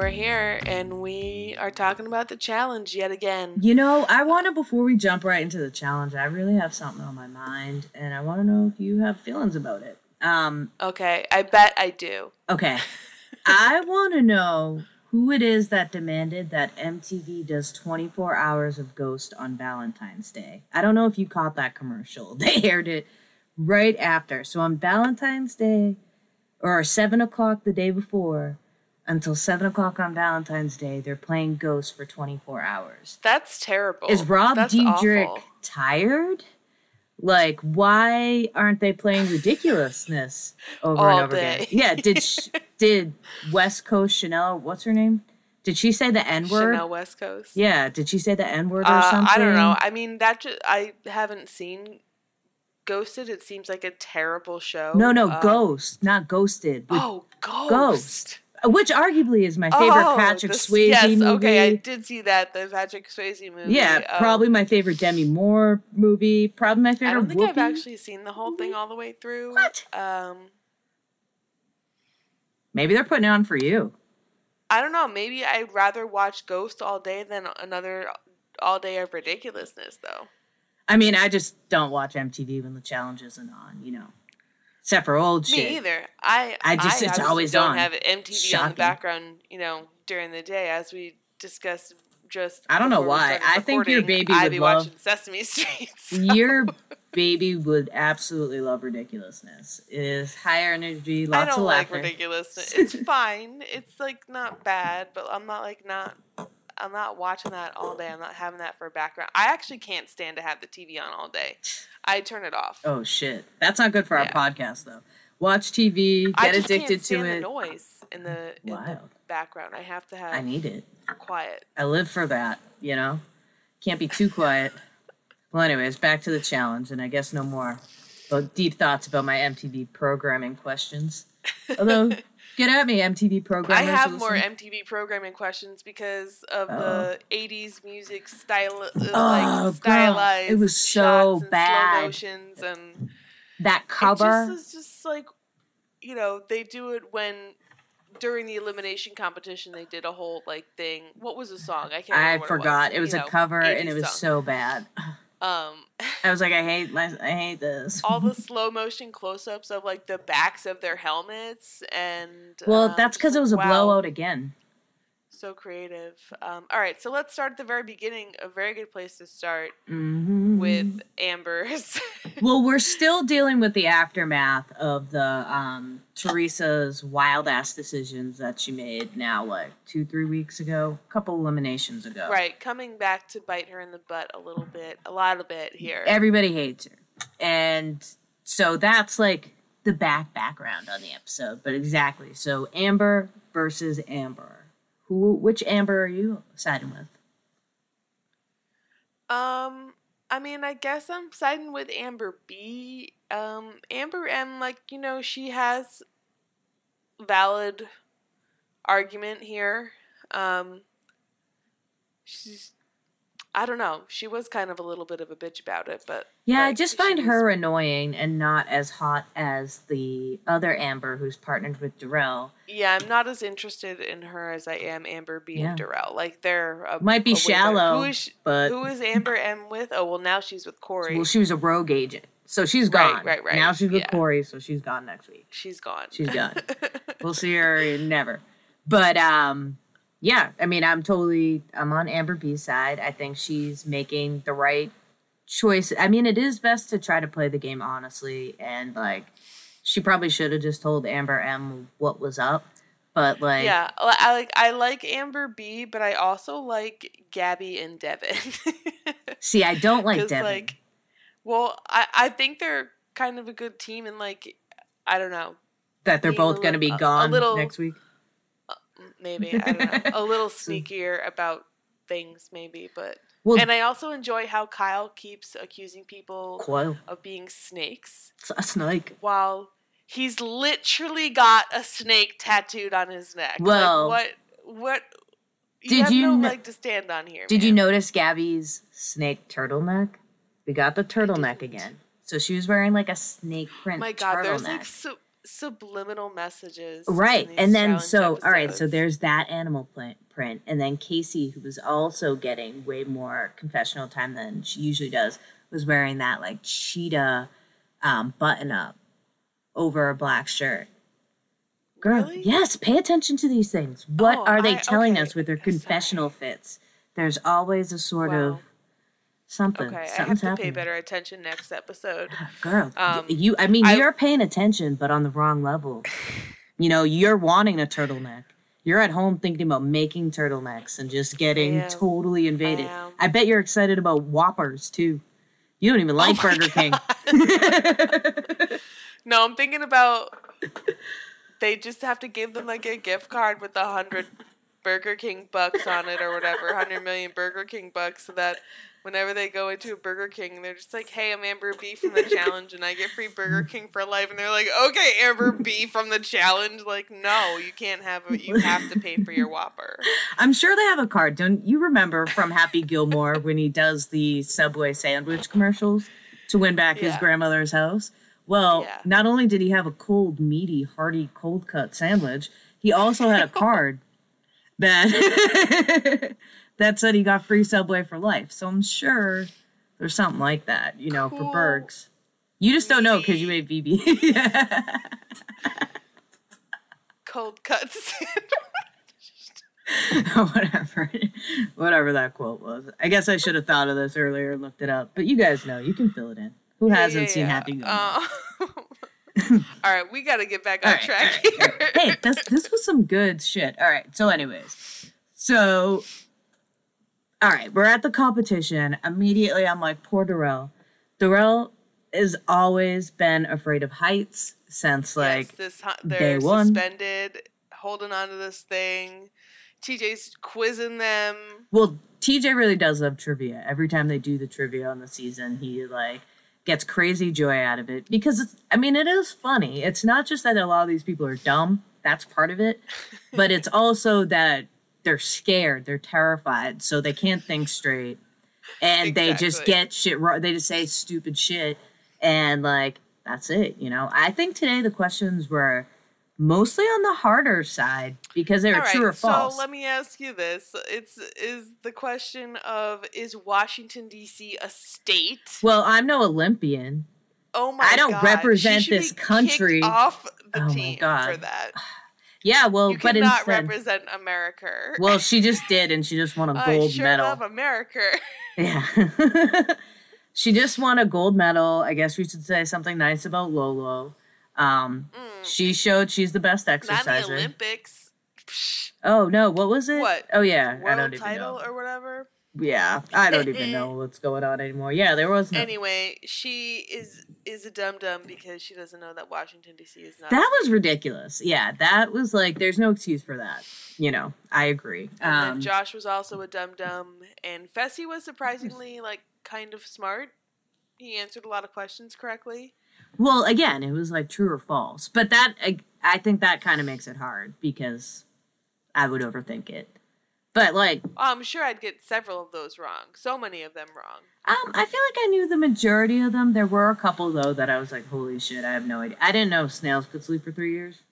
we're here and we are talking about the challenge yet again. You know, I want to, before we jump right into the challenge, I really have something on my mind and I want to know if you have feelings about it. Um, Okay, I bet I do. okay. I want to know who it is that demanded that MTV does 24 hours of Ghost on Valentine's Day. I don't know if you caught that commercial. They aired it right after. So on Valentine's Day, or 7 o'clock the day before, until 7 o'clock on Valentine's Day, they're playing Ghost for 24 hours. That's terrible. Is Rob That's Dyrdek awful. tired? Like, why aren't they playing ridiculousness over All and over day. again? Yeah, did did West Coast Chanel? What's her name? Did she say the N word? Chanel West Coast? Yeah, did she say the N word or Uh, something? I don't know. I mean, that ju- I haven't seen Ghosted. It seems like a terrible show. No, no, Um, Ghost, not Ghosted. Oh, Ghost. Ghost. Which arguably is my favorite Oh, Patrick the- Swayze yes, movie. okay, I did see that the Patrick Swayze movie. yeah, Um, probably my favorite Demi Moore movie. Probably my favorite. I don't think I've actually seen the whole thing all the way through. What? Um, Maybe they're putting it on for you. I don't know. Maybe I'd rather watch Ghost all day than another all day of ridiculousness, though. I mean, I just don't watch MTV when the challenge isn't on, you know. Except for old Me shit. Me either. I I just- it's obviously always don't on. have MTV on the background, you know, during the day as we discussed. Just I don't know why. I think your baby I'd would be love- watching Sesame Street. so- Your baby would absolutely love ridiculousness. It is higher energy, I lots don't of like laughter. ridiculousness. It's fine. It's like not bad, but I'm not like not. I'm not watching that all day. I'm not having that for background. I actually can't stand to have the TV on all day. I turn it off. Oh shit. That's not good for Yeah. our podcast though. Watch TV, I get just addicted can't to it. the noise in the in the background. I have to have I need it. quiet. I live for that, you know? Can't be too quiet. Well, anyways, back to the challenge, and I guess no more but deep thoughts about my MTV programming questions. Although, get at me, MTV programming. I have more. MTV programming questions because of Oh. the '80s music style, uh, Oh, like stylized. it was so bad. Slow motions and that cover. It just is just like, you know, they do it when during the elimination competition they did a whole like thing. What was the song? I can't. I forgot. It It was, was, a know, cover, and it was song. so bad. Um, I was like, I hate, my, I hate this. all the slow motion close ups of like the backs of their helmets and. well, um, that's because it was a wow, blowout again. So creative. Um, all right, so let's start at the very beginning. A very good place to start hmm with Amber's. well, we're still dealing with the aftermath of the um, Theresa's wild ass decisions that she made now, like two, three weeks ago, a couple eliminations ago. right, coming back to bite her in the butt a little bit, a lot of bit here. Everybody hates her. And so that's like the back background on the episode. But exactly. So Amber versus Amber. Who which Amber are you siding with? Um, I mean, I guess I'm siding with Amber B. Um, Amber M, like, you know, she has valid argument here. Um, she's, I don't know, she was kind of a little bit of a bitch about it, but Yeah, I just find her annoying and not as hot as the other Amber who's partnered with Darrell. Yeah, I'm not as interested in her as I am Amber B Yeah. and Darrell. Like, they're a, Might be shallow, Who is, she- but who is Amber M with? Oh, well, now she's with Cory. well, she was a rogue agent, so she's gone. right, right. right. Now she's with Yeah. Cory, so she's gone next week. she's gone. She's gone. we'll see her never. But um, yeah, I mean, I'm totally I'm on Amber B's side. I think she's making the right choice. I mean, it is best to try to play the game honestly, and like, she probably should have just told Amber M what was up. But like, yeah, I like I like Amber B, but I also like Gabby and Devin. see, I don't like Devin. like, well, I I think they're kind of a good team, and like, I don't know, that they're both going to be a- a gone little- next week. Maybe I don't know, a little sneakier about things, maybe, but Well, and I also enjoy how Kyle keeps accusing people of being snakes it's a snake. while he's literally got a snake tattooed on his neck. Like, Well, what what. did you have you no to stand on here. Did you notice Gabby's snake turtleneck? We got the turtleneck again. So she was wearing like a snake print my god there's turtleneck. like so subliminal messages. Right. And then, so, all right, so there's that animal print. And then Kaycee, who was also getting way more confessional time than she usually does, was wearing that like cheetah um, button up over a black shirt. Girl, Really? yes, pay attention to these things. What Oh, are they I- telling okay, us with their sorry. confessional fits? There's always a sort Wow. of something. Okay, I have to happening. pay better attention next episode. Girl, Um, you I mean I- you're paying attention but on the wrong level. You know, you're wanting a turtleneck. You're at home thinking about making turtlenecks and just getting am. totally invaded. am. I bet you're excited about Whoppers too. You don't even like Oh Burger King. No, I'm thinking about they just have to give them like a gift card with a hundred Burger King bucks on it or whatever, hundred million Burger King bucks, so that whenever they go into a Burger King, they're just like, "Hey, I'm Amber B from the challenge, and I get free Burger King for life." And they're like, "Okay, Amber B from the challenge." Like, no, you can't have it. You have to pay for your Whopper. I'm sure they have a card. Don't you remember from Happy Gilmore when he does the Subway sandwich commercials to win back his grandmother's house? Well, Yeah. not only did he have a cold, meaty, hearty, cold cut sandwich, he also had a card that that said he got free Subway for life. So I'm sure there's something like that, you know, Cool. for Bergs. You just don't know because you ate VB. Cold cuts. whatever whatever that quote was i guess i should have thought of this earlier and looked it up but you guys know you can fill it in who hasn't seen happy Gilmore? Uh, all right, we got to get back on right, track right, here. hey this, this was some good shit all right so anyways so all right we're at the competition immediately i'm like poor darrell darrell has always been afraid of heights since like yes, this hu- day they're one. suspended, holding on to this thing. TJ's quizzing them. Well, TJ really does love trivia. Every time they do the trivia on the season, he like gets crazy joy out of it because it's I mean, it is funny. It's not just that a lot of these people are dumb, that's part of it, but it's also that they're scared, they're terrified, so they can't think straight. And they just get shit wrong. They just say stupid shit and like that's it, you know. I think today the questions were mostly on the harder side because they were right, true or false. so let me ask you this: It's is the question of is Washington D.C. a state? well, I'm no Olympian. oh my! God. I don't God, represent this country. off the Oh my team God. for that. Yeah, well, You but instead, represent America. well, she just did, and she just won a I gold sure medal. love America. Yeah, she just won a gold medal. I guess we should say something nice about Lolo. Um, Mm. she showed she's the best exerciser. Not the. Olympics. Oh no, what was it? What? Oh yeah, I World don't even title know. or whatever. Yeah, I don't even know what's going on anymore. Yeah, there was no. Anyway, she is is a dum dum because she doesn't know that Washington D.C. is not. that was ridiculous. Yeah, that was like, there's no excuse for that. You know, I agree. And then Um, Josh was also a dum dum, and Fessy was surprisingly like kind of smart. He answered a lot of questions correctly. Well, again, it was like true or false, but that I, I think that kind of makes it hard because I would overthink it. But like, Oh, I'm sure I'd get several of those wrong. So many of them wrong. um, I feel like I knew the majority of them. There were a couple though that I was like, "Holy shit!" I have no idea. I didn't know snails could sleep for three years.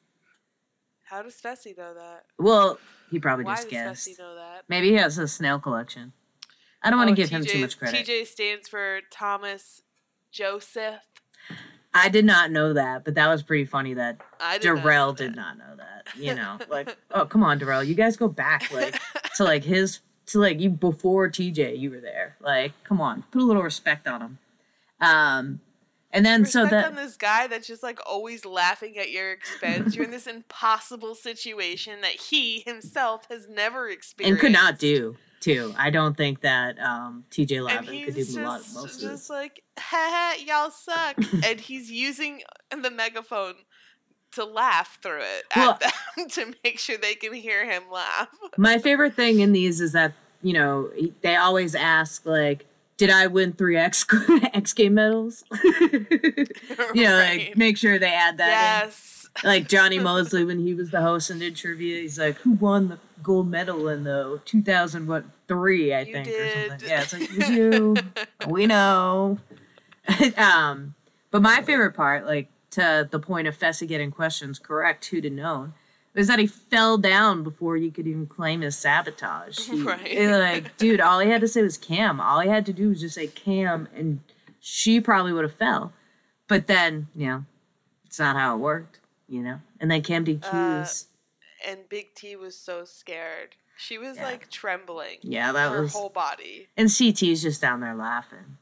How does Fessy know that? Well, he probably just guessed. Why just does guessed. Fessy know that? Maybe he has a snail collection. I don't want Oh, to give him too much credit. TJ stands for Thomas Joseph. I did not know that, but that was pretty funny that I did not Darrell that. did not know that. You know, like, oh come on, Darrell, you guys go back like to like his to like you before TJ, you were there. Like, come on, put a little respect on him. Um, and then so that on this guy that's just like always laughing at your expense. You're in this impossible situation that he himself has never experienced and could not do too. I don't think that um TJ Lavin could do a lot just, most of just like, ha y'all suck. and he's using the megaphone to laugh through it Well- at them to make sure they can hear him laugh. My favorite thing in these is that you know they always ask like, "Did I win three X X game medals?" you know, Right. like make sure they add that. in. Like Jonny Moseley when he was the host and did trivia. He's like, "Who won the gold medal in the 2000 what three? I You think or something." Yeah, it's like it was you. we know. um, but my favorite part, like to the point of Fessy getting questions correct, who'd have known? Was that he fell down before you could even claim his sabotage. He- Right. like, dude, all he had to say was Cam. All he had to do was just say Cam, and she probably would have fell. But then, you know, it's not how it worked, you know? And then Cam DQs. Uh, and Big T was so scared. She was Yeah. like trembling. yeah, that her was. Her whole body. And CT's just down there laughing.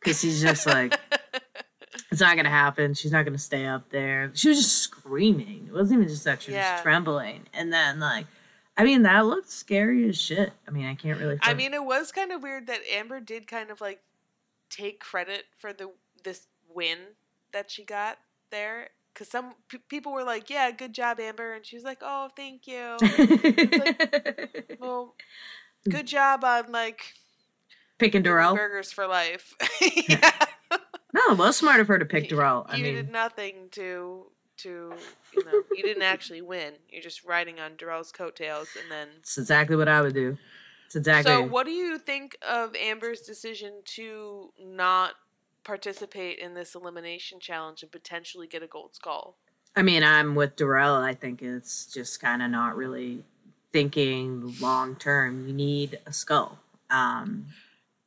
Because he's just like, it's not going to happen. She's not going to stay up there. She was just screaming. It wasn't even just that she was Yeah. trembling. And then, like, I mean, that looked scary as shit. I mean, I can't really. I mean, it was kind of weird that Amber did kind of like take credit for the this win that she got there. Because some p- people were like, "Yeah, good job, Amber," and she was like, "Oh, thank you." well, good job on like Picking Darrell. burgers for life. yeah. No, was smart of her to pick Darrell. I you mean, did nothing to to you know you didn't actually win. You're just riding on Darrell's coattails, and then. it's exactly what I would do. It's exactly. So, what do you think of Amber's decision to not participate in this elimination challenge and potentially get a gold skull? I mean, I'm with Darrell. I think it's just kind of not really thinking long term. You need a skull. Um,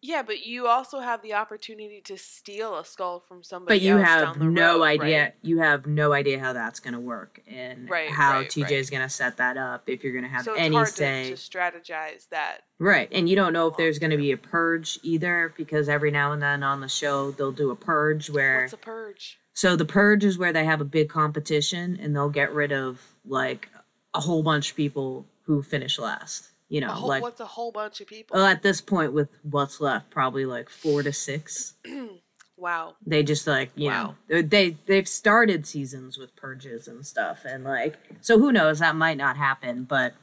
Yeah, but you also have the opportunity to steal a skull from somebody. but you else have no road, idea. right? You have no idea how that's going to work and Right, how right, TJ is going to set that up. If you're going to have So it's any hard say, to, to strategize that. right? And you don't know if there's going to be a purge either, because every now and then on the show they'll do a purge where. What's a purge? So the purge is where they have a big competition and they'll get rid of like a whole bunch of people who finish last. You know, whole, like what's a whole bunch of people? well at this point with what's left, probably like four to six. wow. They just like you Wow. know they they've started seasons with purges and stuff and like so who knows that might not happen, but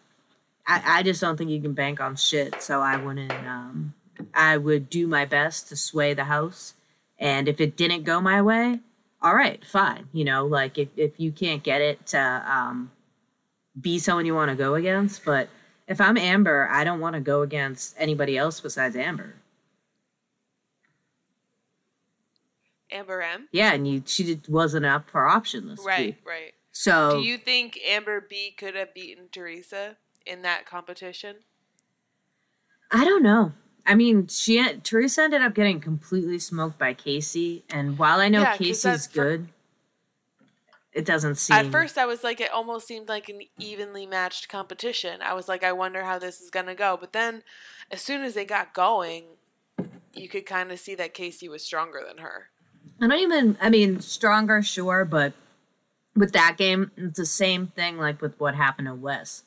I, I just don't think you can bank on shit. So I wouldn't. Um, I would do my best to sway the house, and if it didn't go my way, all right, fine. You know, like if if you can't get it to um, be someone you want to go against, but if I'm Amber, I don't want to go against anybody else besides Amber. Amber M? Yeah, and you she just wasn't up for option this Right, week. right. So Do you think Amber B could have beaten Theresa in that competition? I don't know. I mean, she Theresa ended up getting completely smoked by Kaycee, and while I know Yeah, Kaycee's good, it doesn't seem. At first, I was like, it almost seemed like an evenly matched competition. I was like, I wonder how this is going to go. But then, as soon as they got going, you could kind of see that Kaycee was stronger than her. I don't even. I mean, stronger, sure, but with that game, it's the same thing. Like with what happened to Wes,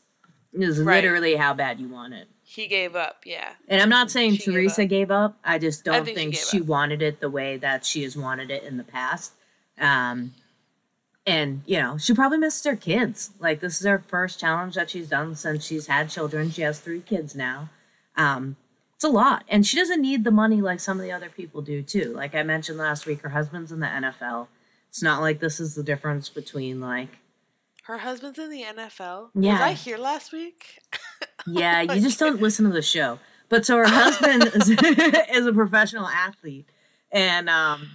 it was Right. literally how bad you want it. He gave up, yeah. And I'm not saying She gave Theresa up. gave up. I just don't think she think gave she, wanted it the way that she has wanted it in the past. Um, and you know, she probably missed her kids. Like this is her first challenge that she's done since she's had children. She has three kids now. Um, it's a lot, and she doesn't need the money like some of the other people do too. Like I mentioned last week, her husband's in the NFL. It's not like this is the difference between like Her husband's in the NFL. Yeah. Was I here last week? Yeah, you just don't listen to the show. But so her husband is, is a professional athlete, and um,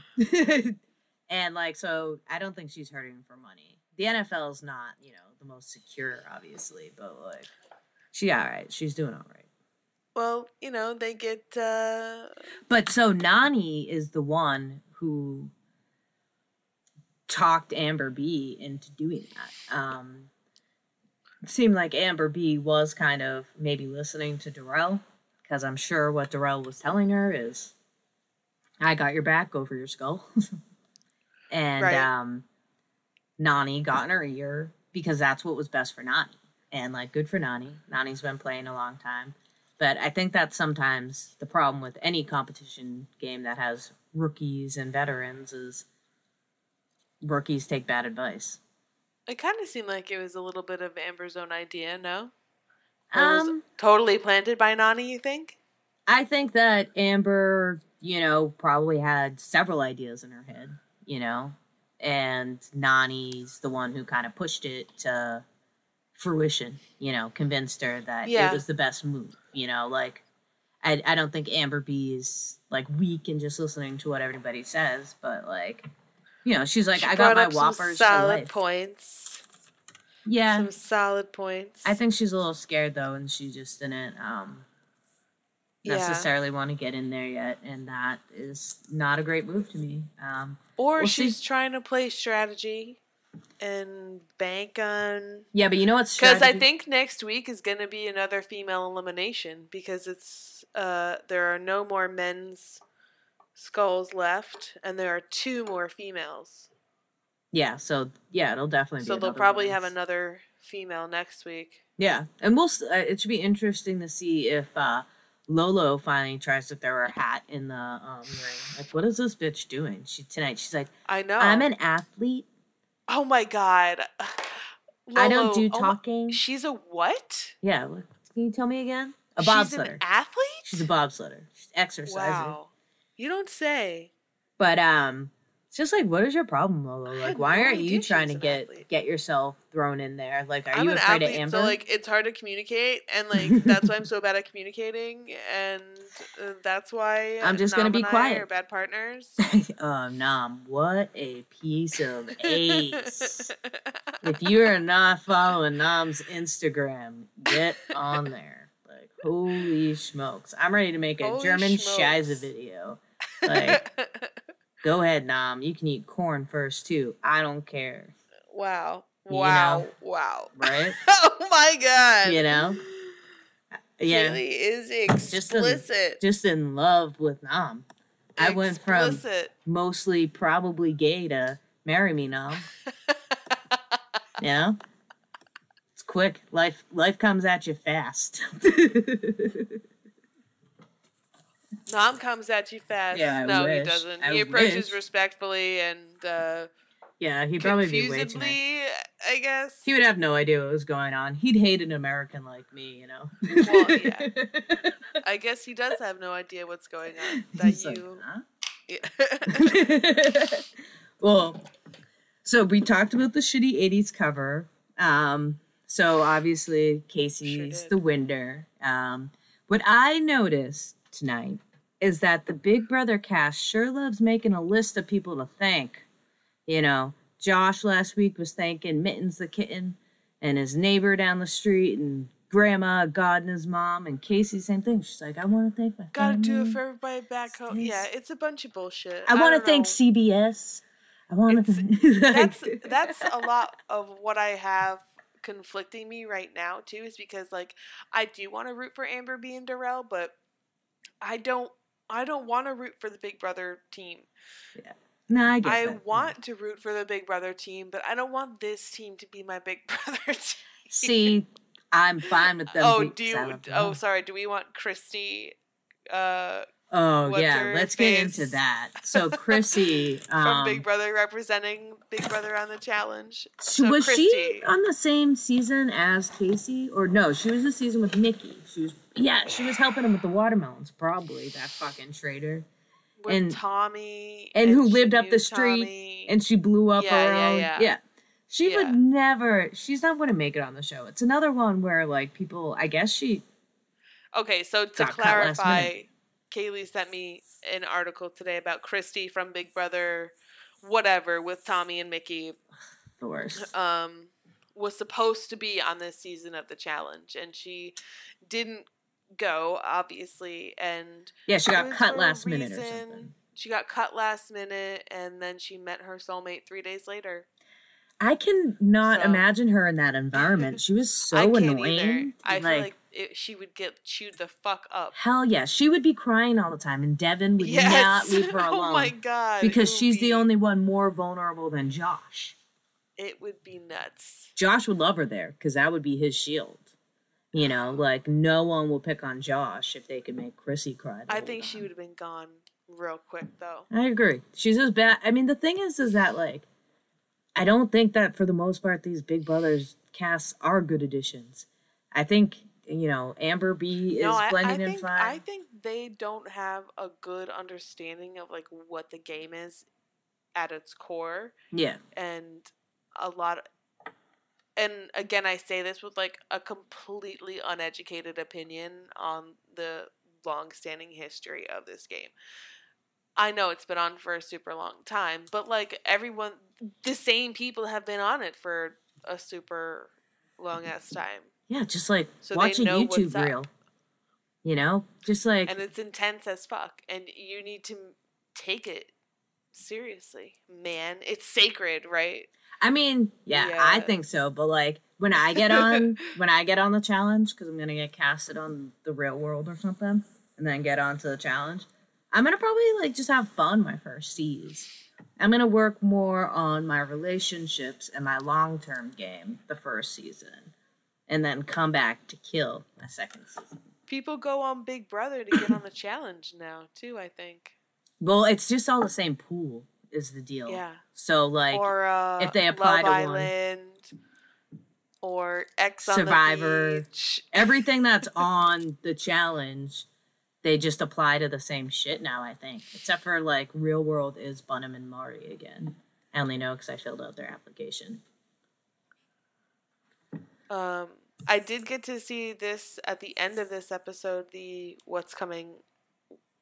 and like so, I don't think she's hurting for money. The NFL is not, you know, the most secure, obviously, but like she all right. She's doing all right. Well, you know, they get. Uh, But so Nany is the one who talked Amber B into doing that. Um, seemed like Amber B was kind of maybe listening to Darrell because I'm sure what Darrell was telling her is, "I got your back. over your skull." and Right. um, Nany got in her ear because that's what was best for Nany. And like, good for Nany. Nany's been playing a long time. But I think that's sometimes the problem with any competition game that has rookies and veterans is rookies take bad advice. it kind of seemed like it was a little bit of Amber's own idea, no? Um, totally planted by Nani, you think? I think that Amber, you know, probably had several ideas in her head, you know, and Nany's the one who kind of pushed it to fruition, you know, convinced her that Yeah. it was the best move, you know, like I, I don't think Amber B is like weak and just listening to what everybody says, but like You know, she's like, She I got my whoppers solid points. Yeah, Some solid points. I think she's a little scared though, and she just didn't um Yeah. necessarily want to get in there yet, and that is not a great move to me. Um, Or We'll see. she's trying to play strategy and bank on. yeah, but you know what's Because I think next week is going to be another female elimination because it's uh there are no more men's skulls left and there are two more females. yeah, so yeah, it'll definitely. So they'll probably have another female next week. Yeah, and we'll. Uh, it should be interesting to see if uh, Lolo finally tries to throw her hat in the um, ring. Like, what is this bitch doing? She tonight. She's like, I know. I'm an athlete. oh my god. I don't Lolo- do oh my- talking. she's a what? yeah, can you tell me again? A She's an bobsledder. athlete? She's a bobsledder. She's exerciser. Wow. You don't say. But um, it's just like, what is your problem, Lolo? Like, why no aren't you trying to get athlete. get yourself thrown in there? Like, are I'm you an afraid athlete, of Amber? so like it's hard to communicate, and like that's why I'm so bad at communicating, and uh, that's why I'm just gonna be quiet. are bad partners. um, Nom, what a piece of ace. if you're not following Nom's Instagram, get on there. Like, holy smokes. I'm ready to make a Holy German. Scheiße video. Like, go ahead, Nom. You can eat corn first, too. I don't care. wow, You wow, know, wow! Right? oh my god! you know? Yeah. Kaylee is Just in- explicit. Just in love with Nom. I went from mostly probably gay to marry me, Nom. You know? It's quick. Life life comes at you fast. Nom comes at you fast. Yeah, I no, wish. he doesn't. I he approaches wish. respectfully and uh, yeah, he'd probably be way too nice. I guess. He would have no idea what was going on. He'd hate an American like me, you know. Well, yeah. I guess he does have no idea what's going on. That He's like, you. "Huh?" Yeah. well, so we talked about the shitty 80s cover. Um, so obviously Kaycee's did. the winner. Um, what I noticed tonight is that the Big Brother cast sure loves making a list of people to thank. You know, Josh last week was thanking Mittens the kitten and his neighbor down the street and grandma, God and his mom, and Kaycee, same thing. She's like, I want to thank my Gotta family. do it for everybody back home. Yeah, it's a bunch of bullshit. I want to thank. CBS. I want to. That's that's a lot of what I have conflicting me right now too. Is because like I do want to root for Amber B and Darrell, but I don't. I don't want to root for the Big Brother team. Yeah. No, I get I that. want to root for the Big Brother team, but I don't want this team to be my Big Brother team. See, I'm fine with them. oh, do you? Oh, sorry. Do we want Christy? Uh, Oh, what's yeah. Let's get into that. So, Chrissy, from um, Big Brother representing Big Brother on the challenge. So was Christy, she on the same season as Kaycee, or no? She was the season with Nikki. She was, yeah, she was helping him with the watermelons. Probably that fucking traitor. with and- Tommy, and who lived up the street, Tommy. and she blew up Yeah, her yeah, own. yeah. She Yeah. would never. She's not going to make it on the show. It's another one where like people. I guess she. Okay, so to got cut last clarify, Kaylee sent me an article today about Christy from Big Brother, whatever, with Tommy and Mickey. The worst. Um, was supposed to be on this season of the challenge, and she didn't go, obviously, and Yeah, she got cut last minute or something. She got cut last minute, and then she met her soulmate three days later. I can not So- imagine her in that environment. She was so I annoying. either. I like, feel like it, she would get chewed the fuck up. hell yeah, she would be crying all the time, and Devin would Yes. not leave her alone oh my god. because she's the only one more vulnerable than Josh. It would be nuts. Josh would love her there because that would be his shield. You know, like no one will pick on Josh if they could make Chrissy cry. I think she would have been gone real quick though. I agree. She's as bad. I mean, the thing is, is that like, I don't think that for the most part these Big Brothers casts are good additions. I think you know Amber B is no, I, I blending in fine. I think they don't have a good understanding of like what the game is at its core, yeah, and a lot. and again, I say this with like a completely uneducated opinion on the long-standing history of this game. I know it's been on for a super long time, but like everyone, the same people have been on it for a super long ass time. Yeah, just like So they watch a YouTube up. reel. You know, just like and it's intense as fuck and you need to take it seriously man it's sacred right I mean, yeah, I think so. But like when I get on when I get on the challenge, because I'm gonna get casted on the real world or something, and then get onto the challenge, I'm gonna probably like just have fun my first seas. I'm gonna work more on my relationships and my long term game the first season, and then come back to kill my second season. people go on big brother to get on the challenge now too i think Well, it's just all the same pool is the deal. yeah So like or uh if they apply Love to one- Island, or X on Survivor. everything that's on the challenge, they just apply to the same shit now. I think, except for like real world is Bunham and Mari again. I only know because I filled out their application. Um, I did get to see this at the end of this episode. The what's coming,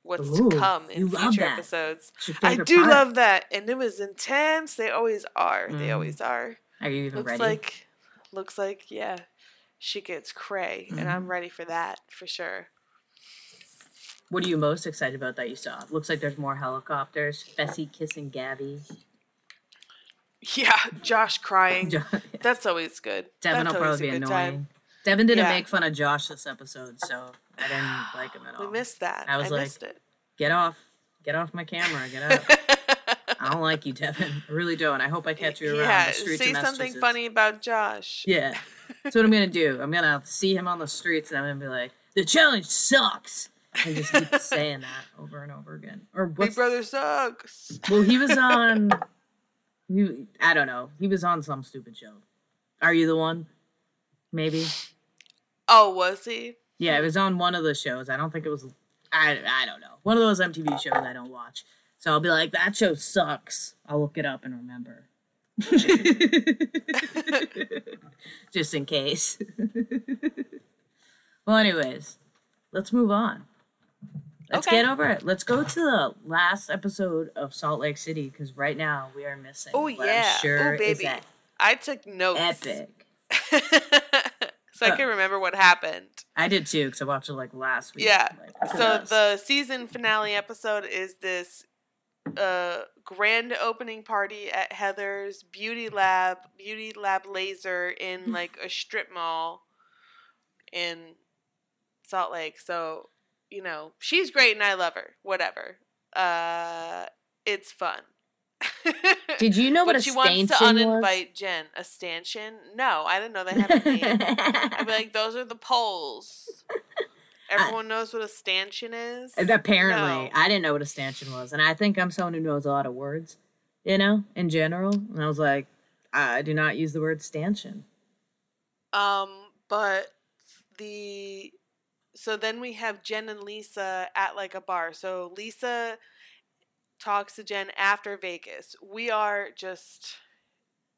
what's Ooh, to come in future that. episodes. I do part. love that, and it was intense. They always are. They Mm. always are. Are you even Looks ready? like, looks like yeah, she gets cray, and I'm Mm-hmm. ready for that for sure. What are you most excited about that you saw? Looks like there's more helicopters. Fessy kissing Gabby. Yeah, Josh crying. Jo- That's always good. Devin That's will probably be annoying. time. Devin didn't Yeah. make fun of Josh this episode, so I didn't like him at all. We missed that. I I, was like, missed it. Get off. Get off my camera. Get out. I don't like you, Devin. I really don't. I hope I catch you around yeah, the streets say something funny about Josh. Yeah. That's what I'm gonna do. I'm gonna see him on the streets and I'm gonna be like, the challenge sucks. And just keep saying that over and over again. Or Big Brother sucks. well he was on he, I don't know. He was on some stupid show. Are you the one? Maybe. Oh, was he? Yeah, it was on one of the shows. I don't think it was I I don't know. One of those MTV shows I don't watch. So I'll be like, that show sucks. I'll look it up and remember. Just in case. well, anyways, let's move on. Let's Okay. get over it. Let's go to the last episode of Salt Lake City because right now we are missing. Oh yeah. I'm sure oh baby. I took notes. epic. so I Uh, can remember what happened. I did too because I watched it like last week. Yeah. Like, So us. the season finale episode is this uh grand opening party at Heather's Beauty Lab, Beauty Lab Laser in like a strip mall in Salt Lake. So, you know, she's great and I love her. Whatever. Uh it's fun. Did you know what a she wants to stanchion was? uninvite Jen. A stanchion? No, I didn't know they had a name. I'd be like, those are the poles. Everyone knows what a stanchion is. Apparently, No. I didn't know what a stanchion was, and I think I'm someone who knows a lot of words, you know, in general. And I was like, I do not use the word stanchion. Um, but the so then we have Jen and Lisa at like a bar. So Lisa talks to Jen after Vegas. We are just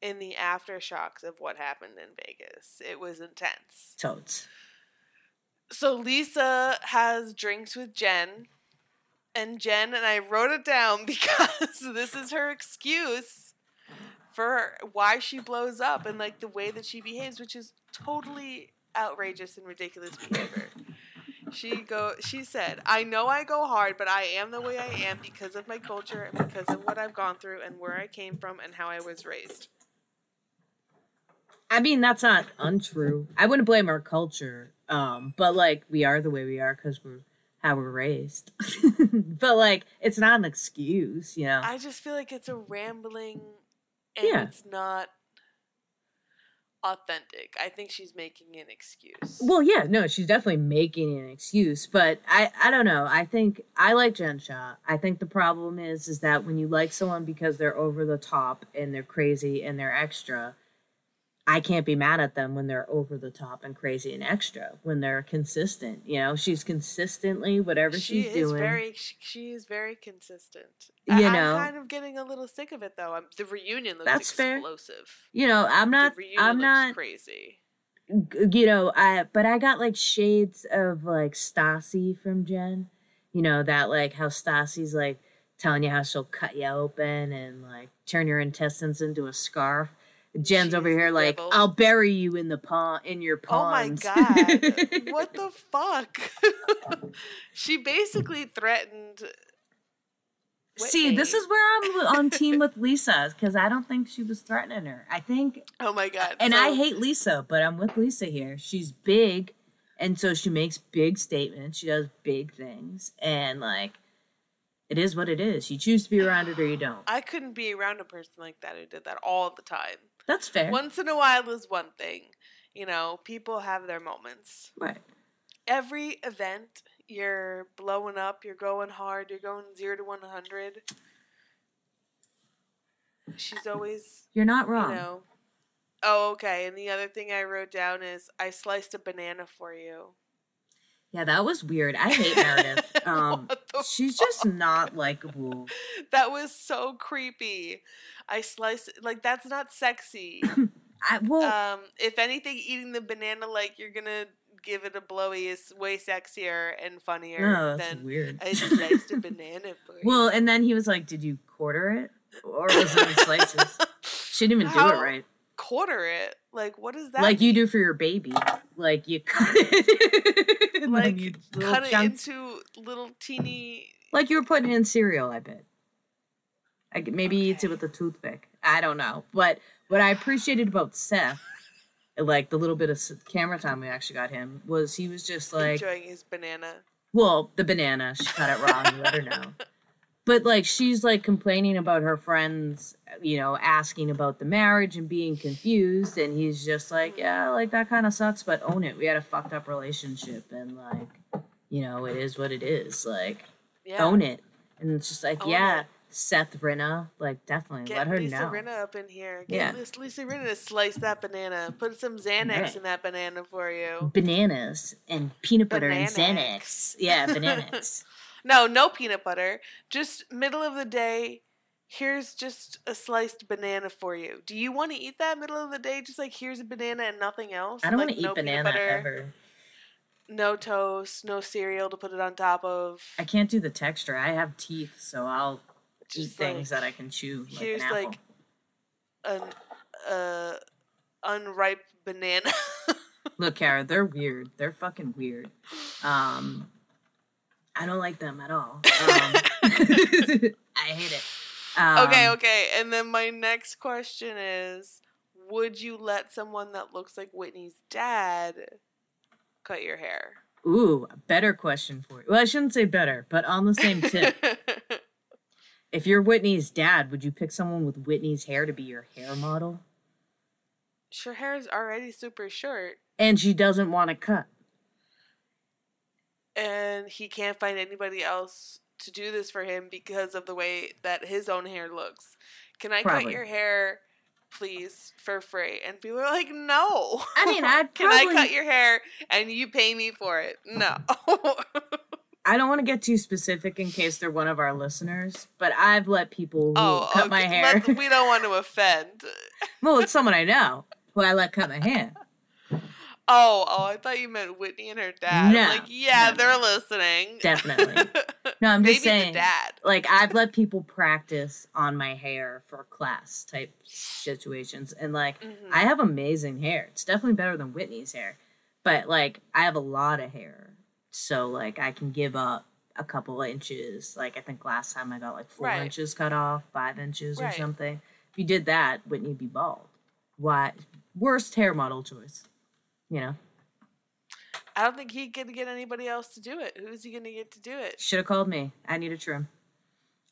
in the aftershocks of what happened in Vegas. It was intense. Totes. So Lisa has drinks with Jen. And Jen and I wrote it down because this is her excuse for why she blows up and like the way that she behaves, which is totally outrageous and ridiculous behavior. She go she said, I know I go hard, but I am the way I am because of my culture and because of what I've gone through and where I came from and how I was raised. I mean, that's not untrue. I wouldn't blame our culture, um, but like we are the way we are because we're how we're raised. but like, it's not an excuse, you know. I just feel like it's a rambling and Yeah. it's not authentic. I think she's making an excuse. Well, yeah, no, she's definitely making an excuse, but I, I don't know. I think I like Jen Shah. I think the problem is, is that when you like someone because they're over the top and they're crazy and they're extra, I can't be mad at them when they're over the top and crazy and extra. When they're consistent, you know, she's consistently whatever she she's is doing. very she, she is very consistent. You I, know. I'm kind of getting a little sick of it though. I'm, the reunion looks That's fair. explosive. you know, I'm not. I'm not. crazy. you know, I but I got like shades of like Stassi from Jen. You know, that like how Stassi's like telling you how she'll cut you open and like turn your intestines into a scarf. Jen's over here like, devil. I'll bury you in the pond in your pond. Oh my god. what the fuck? she basically threatened See, this is where I'm on team with Lisa because I don't think she was threatening her. I think, Oh my god. and I hate Lisa, but I'm with Lisa here. She's big, and so she makes big statements. She does big things, and like, it is what it is. You choose to be around it or you don't. I couldn't be around a person like that who did that all the time. That's fair. Once in a while is one thing. You know, people have their moments. Right. Every event, you're blowing up, you're going hard, you're going 0 to 100. She's always You're not you wrong. know. Oh, okay. And the other thing I wrote down is I sliced a banana for you. Yeah, that was weird. I hate Meredith. Um, she's just not likable. That was so creepy. I sliced like that's not sexy. I well, um, if anything, eating the banana like you're gonna give it a blowy is way sexier and funnier no, that's than weird. I sliced a banana for. Well, and then he was like, "Did you quarter it, or was it in slices?" She didn't even do it right, quarter it. Like what is that? like you do for your baby. Like you cut it, Like, you cut it chunks. into little teeny. like you were putting in cereal. I bet. Maybe he eats it with a toothpick. I don't know, but what I appreciated about Seth, like the little bit of camera time we actually got him, was he was just like, enjoying his banana. Well, the banana, she cut it wrong. You let her know. But like, she's like complaining about her friends, you know, asking about the marriage and being confused, and he's just like, mm-hmm. yeah, like that kind of sucks, but own it. We had a fucked up relationship, and like, you know, it is what it is. Like, Yeah. own it. And it's just like, Own yeah, it. Seth Rinna, like definitely Get let her know. Lisa know. Rinna up in here. Get Yeah. Lis- Lisa Rinna to slice that banana. Put some Xanax Right. in that banana for you. Bananas and peanut butter and Xanax. Yeah, bananas. No, no peanut butter. Just middle of the day. Here's just a sliced banana for you. Do you want to eat that middle of the day? Just like here's a banana and nothing else. I don't Like, want to eat no peanut banana butter, ever. No toast, no cereal to put it on top of. I can't do the texture. I have teeth, so I'll eat Just things like, that I can chew. Like here's an like an uh, unripe banana. Look, Kara, they're weird. They're fucking weird. Um, I don't like them at all. Um, I hate it. Um, okay, okay. And then my next question is Would you let someone that looks like Whitney's dad cut your hair? Ooh, a better question for you. Well, I shouldn't say better, but on the same tip. if you're Whitney's dad, would you pick someone with Whitney's hair to be your hair model? Her hair is already super short, And she doesn't want to cut. and he can't find anybody else to do this for him because of the way that his own hair looks. Can I cut your hair, please, for free? And people are like, no. I mean, I'd Can I cut your hair and you pay me for it? No. I don't want to get too specific in case they're one of our listeners, but I've let people who oh, cut my hair. Let's- we don't want to offend. well, it's someone I know who I let cut my hair. Oh, oh, I thought you meant Whitney and her dad. No, like, yeah, no, they're listening. Definitely. No, I'm just saying. the dad. Like I've let people practice on my hair for class type situations, and like Mhm. I have amazing hair. It's definitely better than Whitney's hair, but like I have a lot of hair, so like I can give up a couple inches. Like I think last time I got like four Right. inches cut off, five inches or something. If you did that, Whitney'd be bald. Why? Worst hair model choice. You know, I don't think he could get anybody else to do it. Who's he to get to do it? should have called me. I need a trim.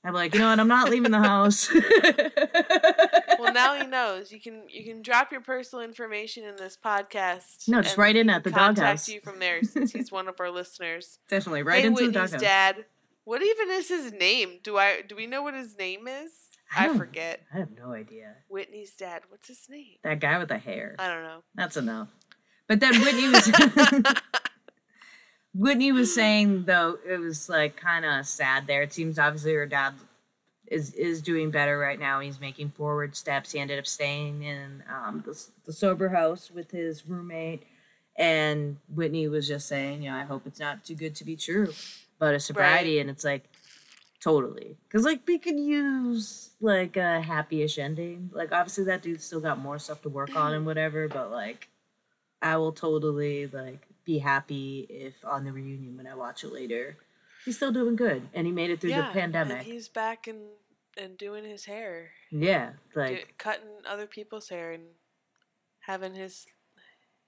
I'm like, you know what? I'm not leaving the house. Well, now he knows. You can you can drop your personal information in this podcast. No, just write in at the contact doghouse. you from there since he's one of our listeners. Definitely right hey, into the Whitney's doghouse. dad. What even is his name? Do I do we know what his name is? I I, forget. I have no idea. Whitney's dad. What's his name? That guy with the hair. I don't know. That's enough. But then Whitney was Whitney was saying though it was like kind of sad there. It seems obviously her dad is is doing better right now. He's making forward steps. He ended up staying in um, the, the sober house with his roommate, and Whitney was just saying, you know, I hope it's not too good to be true, but a sobriety, and it's like Totally. Because, like, we could use, like, a happy-ish ending. Like, obviously, that dude's still got more stuff to work on and whatever, but, like, I will totally, like, be happy if on the reunion when I watch it later, he's still doing good. And he made it through the And pandemic. he's back and and doing his hair, Yeah. do- Like, cutting other people's hair and having his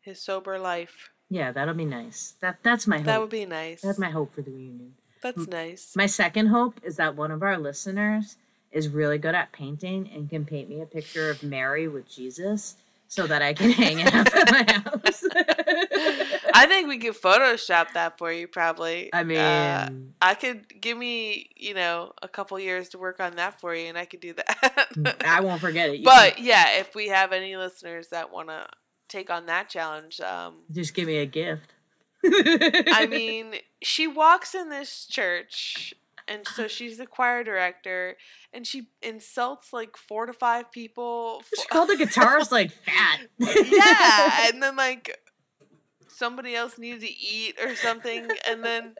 his sober life. yeah, that'll be nice. That That's my hope. That would be nice. That's my hope for the reunion. That's nice. My second hope is that one of our listeners is really good at painting and can paint me a picture of Mary with Jesus so that I can hang it up at my house. I think we could Photoshop that for you, probably. I mean, Uh, I could give me, you know, a couple years to work on that for you, and I could do that. I won't forget it. You but yeah, if we have any listeners that want to take on that challenge, um, just give me a gift. I mean, she walks in this church, and so she's the choir director, and she insults like four to five people. she called the guitarist like fat. yeah, and then like somebody else needed to eat or something, and then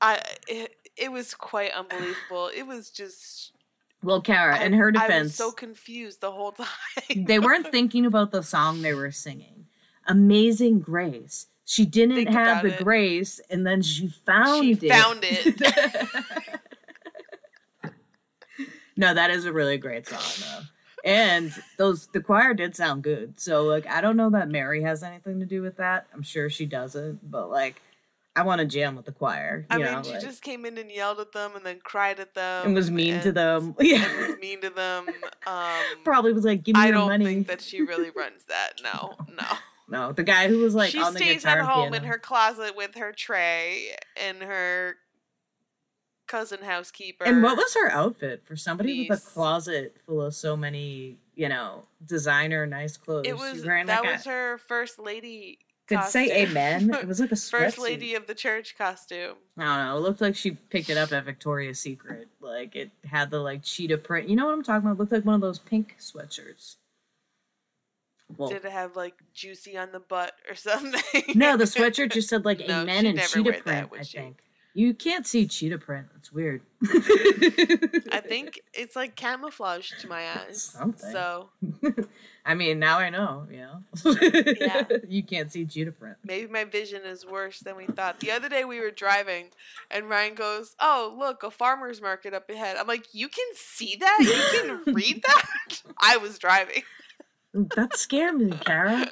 I it, it was quite unbelievable. It was just well, Kara, I- in her defense, I was so confused the whole time. they weren't thinking about the song they were singing. Amazing Grace. She didn't Think have the it. grace, and then she found she it. found it. no, that is a really great song though. And those the choir did sound good. So like I don't know that Mary has anything to do with that. I'm sure she doesn't, but like I want to jam with the choir. You I know, mean, she like, just came in and yelled at them, and then cried at them, and was mean to and- them. and Yeah. was mean to them. Um, Probably was like, give me I your don't think that she really runs that. No, no. no, the guy who was like she on the stays at home piano. in her closet with her tray and her cousin housekeeper. And what was her outfit for somebody with a closet full of so many, you know, designer nice clothes? It was that was her first lady. could say amen. It was like a first lady of the church costume. I don't know. It looked like she picked it up at Victoria's Secret. Like it had the like cheetah print. You know what I'm talking about? It looked like one of those pink sweatshirts. Well, Did it have like juicy on the butt or something? no, the sweatshirt just said like No, amen and cheetah wear that, print. I she? think you can't see cheetah print. It's weird. I think it's like camouflage to my eyes. Something. So I mean, now I know. You know. Yeah. you can't see cheetah print. maybe my vision is worse than we thought. The other day we were driving and Ryan goes, Oh, look, a farmer's market up ahead. I'm like, You can see that? You can read that? I was driving. That scared me, Kara.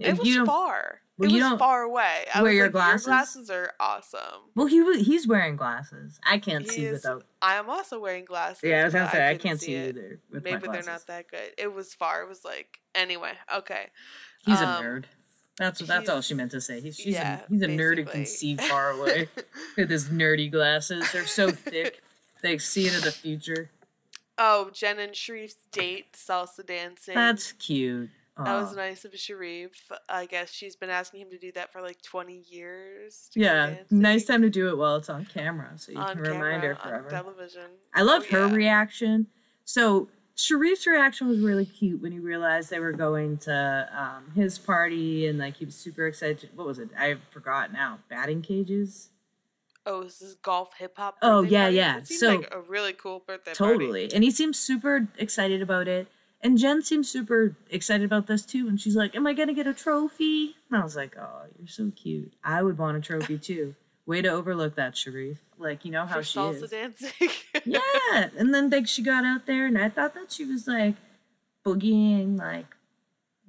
It was far. well, it was far away. I wear your like, glasses? Your glasses are awesome. Well, he he's wearing glasses. I can't He see is- without. I am also wearing glasses. Yeah, I was gonna say I couldn't can't see, it. either. Maybe they're not that good. It was far. It was like anyway. Okay. He's a Um, nerd. That's that's all she meant to say. He's she's yeah, a, he's a nerd who can see far away with his nerdy glasses. They're so thick they see into the future. oh, Jen and Sharif's date, salsa dancing. That's cute. That was nice of Sharif. I guess she's been asking him to do that for like twenty years. Yeah, nice time to do it while it's on camera, so you on can remind her camera, on forever. television. I loved Oh, her yeah. reaction. So Sharif's reaction was really cute when he realized they were going to um, his party and like he was super excited. What was it? I forgot now. Batting cages. Oh, is this is golf hip hop. Oh, yeah, party? yeah. So- like a really cool birthday party. Totally. And he seems super excited about it. And Jen seems super excited about this too. And she's like, Am I going to get a trophy? And I was like, Oh, you're so cute. I would want a trophy too. Way to overlook that, Sharif. Like, you know how for she salsa is. dancing. yeah. And then like she got out there and I thought that she was like boogieing like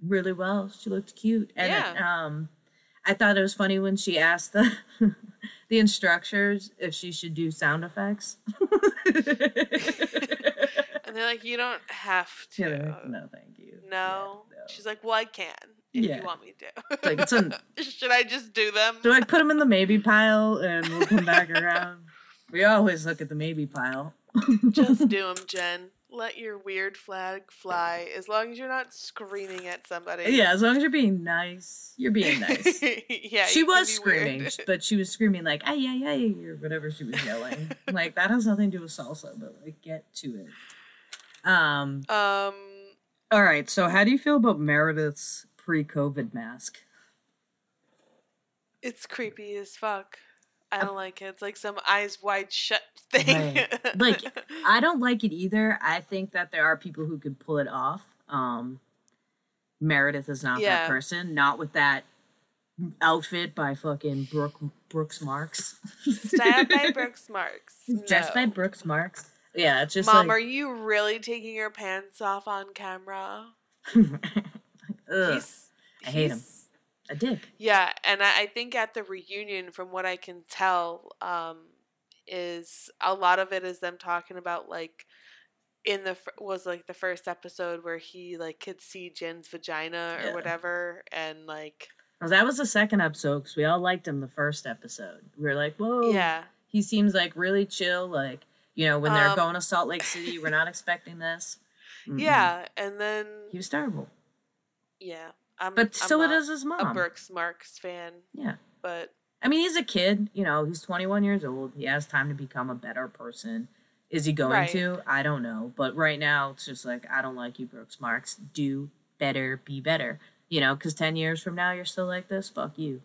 really well. She looked cute. And Yeah. um I thought it was funny when she asked the the instructors if she should do sound effects. and they're like, you don't have to. Yeah, like, no, thank you. No. Yeah, no. She's like, well, I can if Yeah. you want me to. like, it's an- Should I just do them? Do I put them in the maybe pile and we'll come back around. We always look at the maybe pile. just do them, Jen. Let your weird flag fly as long as you're not screaming at somebody. yeah, as long as you're being nice, you're being nice. yeah. she was screaming, weird. but she was screaming like ay ay ay or whatever she was yelling. like that has nothing to do with salsa, but like get to it. Um. Um. All right. So how do you feel about Meredith's pre-COVID mask? It's creepy as fuck. I don't like it. It's like some eyes wide shut thing. Right. Like, I don't like it either. I think that there are people who could pull it off. Um, Meredith is not Yeah. that person. Not with that outfit by fucking Brooke Brooks Marks. Style by Brooks Marks. Dressed by Brooks Marks. Yeah, it's just Mom, like, are you really taking your pants off on camera? Ugh, He's, I hate him. A dick. Yeah, and I, I think at the reunion, from what I can tell, um, is a lot of it is them talking about like in the was like the first episode where he like could see Jen's vagina or Yeah. whatever, and like Well, that was the second episode because we all liked him the first episode. We were like, whoa, yeah, he seems like really chill. Like, you know, when they're Um, going to Salt Lake City, we're not expecting this. Mm-mm. yeah, and then He was terrible. yeah, I'm, But I'm so it is his a mom. Brooks Marks fan, Yeah. but I mean, he's a kid. You know, he's 21 years old. He has time to become a better person. Is he going Right. to? I don't know. But right now, it's just like, I don't like you, Brooks Marks. Do better, be better. You know, because 10 years from now, you're still like this. Fuck you.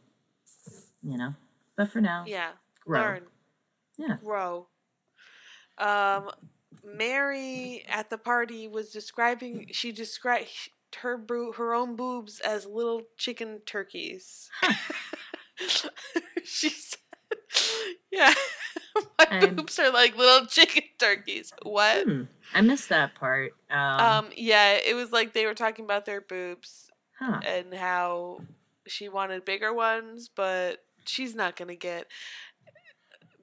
You know? But for now, yeah, grow. learn. Yeah. grow. Um, Mary at the party was describing. She described her boo, her own boobs as little chicken turkeys. she said, "Yeah, my boobs are like little chicken turkeys." What? Hmm. I missed that part. Um, Um, yeah, it was like they were talking about their boobs huh. and how she wanted bigger ones, but she's not gonna get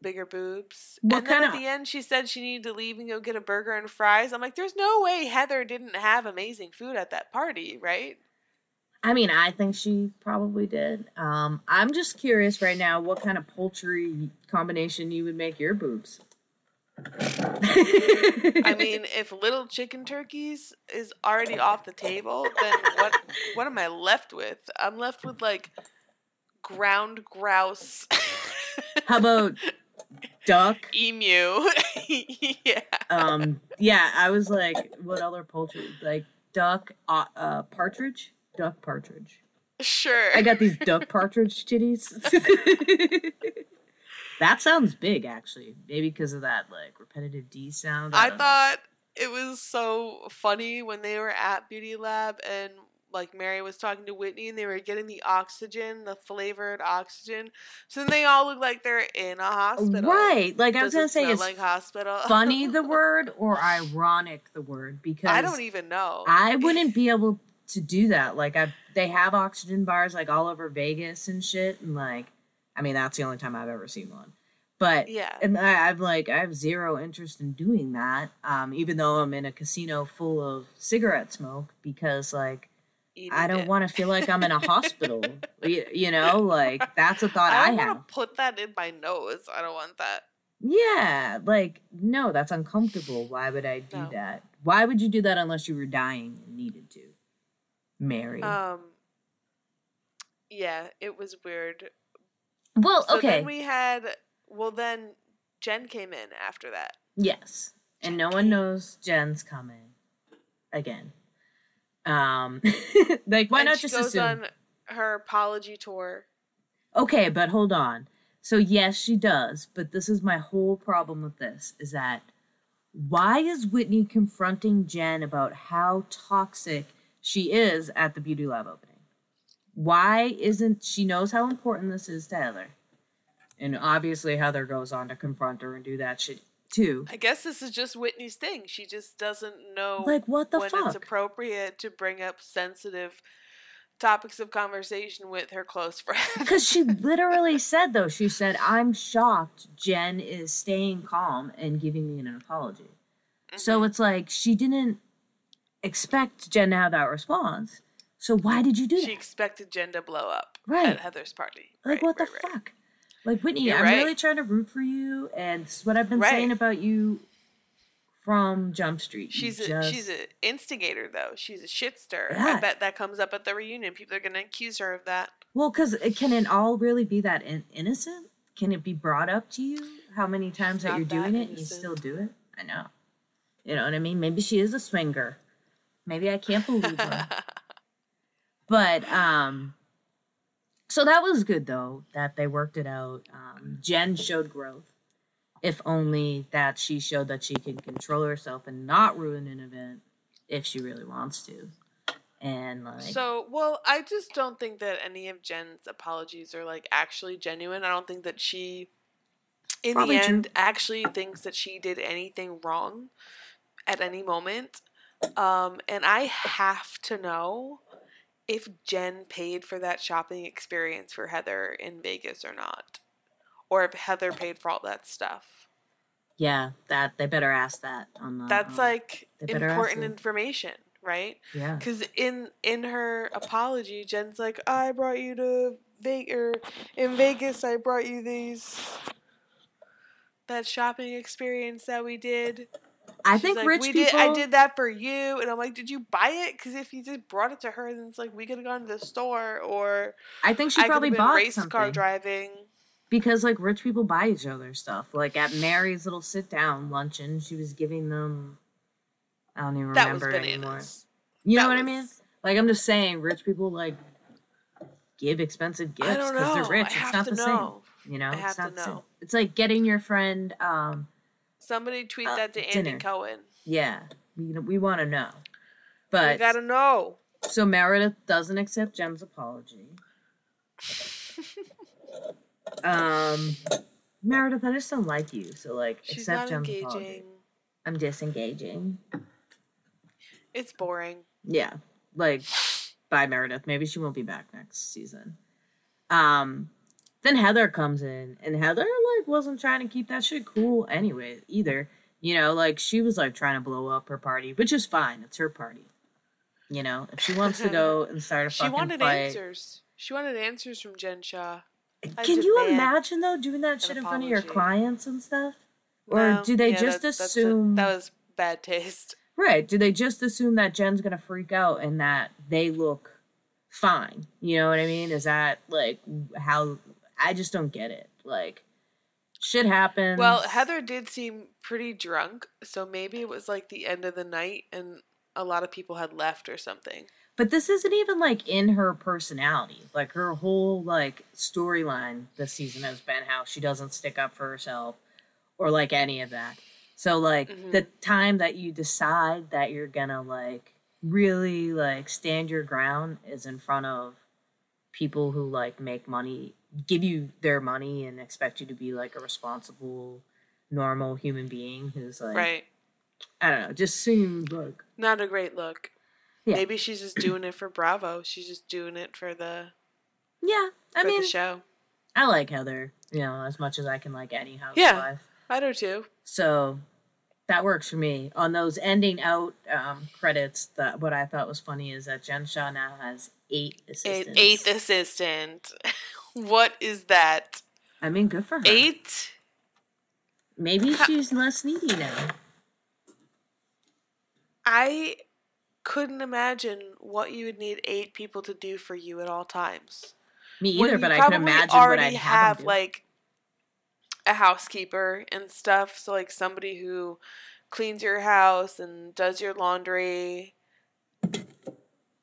bigger boobs. What and then at of- the end, she said she needed to leave and go get a burger and fries. I'm like, there's no way Heather didn't have amazing food at that party, right? I mean, I think she probably did. Um, I'm just curious right now what kind of poultry combination you would make your boobs. I I mean, if little chicken turkeys is already off the table, then what? What am I left with? I'm left with like ground grouse, how about duck? emu. yeah. Um, yeah, I was like, what other poultry? Like duck, uh, uh partridge, duck partridge. Sure. I got these duck partridge titties. that sounds big, actually. Maybe because of that like repetitive D sound. I know. thought it was so funny when they were at Beauty Lab and like Mary was talking to Whitney and they were getting the oxygen, the flavored oxygen. So then they all look like they're in a hospital. Right. Like I was gonna it say, is like hospital. funny the word or ironic the word? Because I don't even know. I wouldn't be able to do that. Like I, they have oxygen bars like all over Vegas and shit, and like, I mean, that's the only time I've ever seen one. But yeah. and I, I'm like, I have zero interest in doing that. Um, even though I'm in a casino full of cigarette smoke, because like I don't want to feel like I'm in a hospital. you, you know, like that's a thought I, I don't have. want to put that in my nose. I don't want that. Yeah, like no, that's uncomfortable. Why would I do No. that? Why would you do that unless you were dying and needed to? Mary. Um. Yeah, it was weird. well, So okay. then we had. Well, then Jen came in after that. Yes. And no one knows Jen's coming again. Um like why and not just assume? on her apology tour. Okay, but hold on. So yes, she does, but this is my whole problem with this is that why is Whitney confronting Jen about how toxic she is at the beauty lab opening? Why isn't she knows how important this is to Heather? And obviously Heather goes on to confront her and do that shit too. I guess this is just Whitney's thing. She just doesn't know Like what the when fuck? it's appropriate to bring up sensitive topics of conversation with her close friends. Because she literally said, though, she said, I'm shocked Jen is staying calm and giving me an apology. So mm-hmm. it's like she didn't expect Jen to have that response. So why did you do she that? She expected Jen to blow up Right. at Heather's party. Like, Right, what the right, right. fuck? Like, Whitney, You're I'm right. really trying to root for you, and this is what I've been Right. saying about you from Jump Street. She's a just- she's an instigator though. She's a shit stirrer. Yeah. I bet that comes up at the reunion. People are gonna accuse her of that. Well, because can it all really be that in- innocent? Can it be brought up to you how many times that you're doing that it and you still do it? I know. You know what I mean? Maybe she is a swinger. Maybe I can't believe her. but um, So that was good though that they worked it out. Um, Jen showed growth, if only that she showed that she can control herself and not ruin an event if she really wants to. And like, So, well, I just don't think that any of Jen's apologies are like actually genuine. I don't think that she, in the true. end, actually thinks that she did anything wrong at any moment. Um, and I have to know if Jen paid for that shopping experience for Heather in Vegas or not, or if Heather paid for all that stuff. yeah, that they better ask that on the. That's um, like they better ask important information, right? yeah. Because in in her apology, Jen's like, "I brought you to Vegas, or in Vegas, I brought you these that shopping experience that we did." I She's think like, rich we people. did. I did that for you, and I'm like, "Did you buy it? Because if you just brought it to her, then it's like we could have gone to the store, or I think she I probably bought race something car driving." because like rich people buy each other stuff. Like at Mary's little sit down luncheon, she was giving them. I don't even That was remember it anymore. You know That what I mean? Like I'm just saying, rich people like give expensive gifts because they're rich. I it's not the know. same. You know, it's not the same. know. It's like getting your friend. um Somebody tweet Uh, that to Andy dinner. Cohen. Yeah, we we want to know. But we gotta know. so Meredith doesn't accept Jen's apology. Um, Meredith, I just don't like you. So like, She's accept not Jen's apology. I'm disengaging. It's boring. Yeah, like, bye Meredith. Maybe she won't be back next season. Um, then Heather comes in, and Heather like wasn't trying to keep that shit cool anyway either. You know, like she was like trying to blow up her party, which is fine. It's her party. You know, if she wants to go and start a She fucking fight. She wanted answers. She wanted answers from Jen Shah. Can you imagine though doing that shit in front of your clients and stuff? Or do they just that's a- assume- that was bad taste? Right. Do they just assume that Jen's gonna freak out and that they look fine? You know what I mean? Is that like how I just don't get it. Like shit happens. Well, Heather did seem pretty drunk, so maybe it was like the end of the night and a lot of people had left or something. But this isn't even like in her personality. Like her whole like storyline this season has been how she doesn't stick up for herself or like any of that. So like Mhm. the time that you decide that you're gonna like really like stand your ground is in front of people who like make money, give you their money and expect you to be like a responsible, normal human being who's like right. I don't know, just seems like Not a great look. Yeah. Maybe she's just doing it for Bravo. She's just doing it for the yeah. I for mean, the show. I like Heather, you know, as much as I can like any housewife. Yeah. I do too. So that works for me. On those ending out um, credits, that what I thought was funny is that Jen Shah now has eight An assistants. eighth assistant. what is that? I mean, good for her. Eight? Maybe she's less needy now. I couldn't imagine what you would need eight people to do for you at all times. Me either, but I can imagine what I'd have have like a housekeeper and stuff. So like somebody who cleans your house and does your laundry,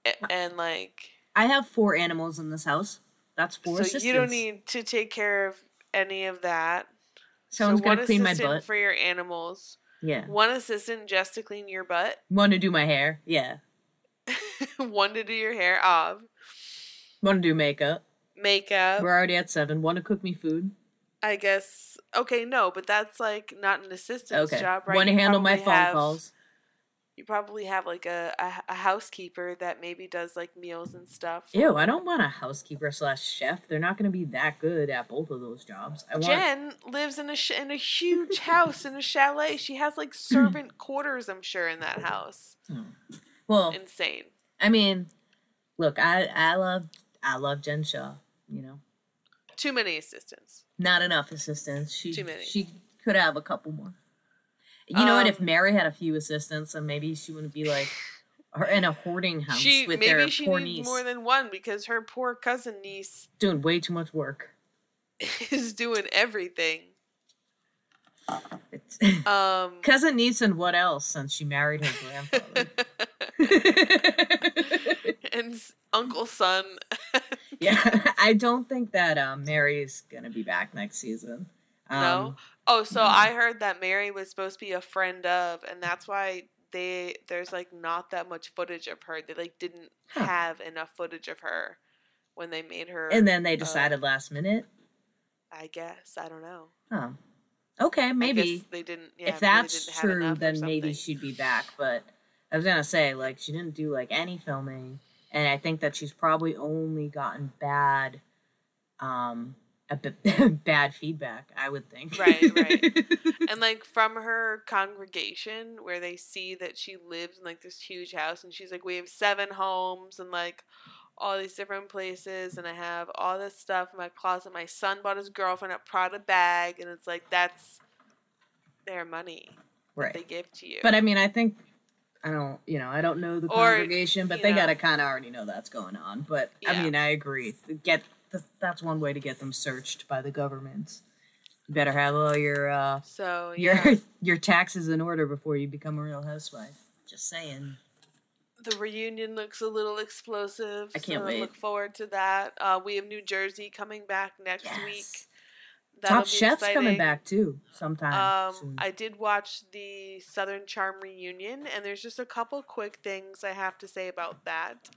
a- and like I have four animals in this house. That's four so assistants. you don't need to take care of any of that. Someone's so gonna clean my butt. for your animals, yeah. one assistant just to clean your butt, One to do my hair? Yeah. one to do your hair, of one to do makeup? makeup. We're already at seven. Want to cook me food? I guess okay, no, but that's like not an assistant's Okay. job, right? Want to handle my phone have- calls? You probably have like a, a a housekeeper that maybe does like meals and stuff. Ew, I don't want a housekeeper slash chef. They're not going to be that good at both of those jobs. I want. Jen lives in a sh- in a huge house in a chalet. She has like servant quarters, I'm sure, in that house. Hmm. Well, Insane. I mean, look, I I love I love Jen Shah. You know, Too many assistants. not enough assistants. She Too many. she could have a couple more. You know what? If Um, Mary had a few assistants, then maybe she wouldn't be like or in a hoarding house She with their maybe she poor needs niece more than one because her poor cousin niece doing way too much work. is doing everything. Um, cousin niece and what else? Since she married her grandfather. and Uncle Son. Yeah, I don't think that um, Mary's gonna be back next season. Um, no. Oh, so no. I heard that Mary was supposed to be a friend of, and that's why they there's like not that much footage of her. They like didn't Huh. have enough footage of her when they made her. And then they uh, decided last minute. I guess I don't know. Oh, okay, maybe they didn't. Yeah, if that's didn't true, then maybe she'd be back. But I was gonna say, like, she didn't do like any filming, and I think that she's probably only gotten bad, um, a bit bad feedback. I would think. Right, right. and like from her congregation where they see that she lives in like this huge house and she's like we have seven homes and like all these different places and i have all this stuff in my closet my son bought his girlfriend a prada bag and it's like that's their money that they give to you But I mean, I think I don't, you know, I don't know the Or, congregation, but they gotta kind of already know that's going on. But I mean, I agree. Get th- that's one way to get them searched by the government. You better have all your uh, so your yeah your taxes in order before you become a real housewife. Just saying. the reunion looks a little explosive I can't so wait. look forward to that uh, we have new jersey coming back next week That'll Top Chef's coming back too sometime. Um. I did watch the Southern Charm reunion, and there's just a couple quick things I have to say about that.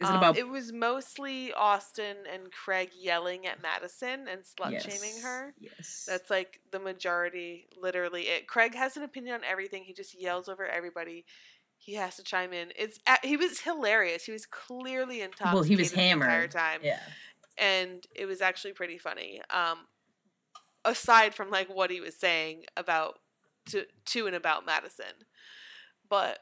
Is it Um, about It was mostly Austin and Craig yelling at Madison and slut shaming Yes, her. Yes. That's like the majority, literally. It. Craig has an opinion on everything. He just yells over everybody. He has to chime in. It's he was hilarious. He was clearly in intoxicated well, he was the entire hammered. time Yeah. and it was actually pretty funny. Um, aside from like what he was saying about to to and about Madison, but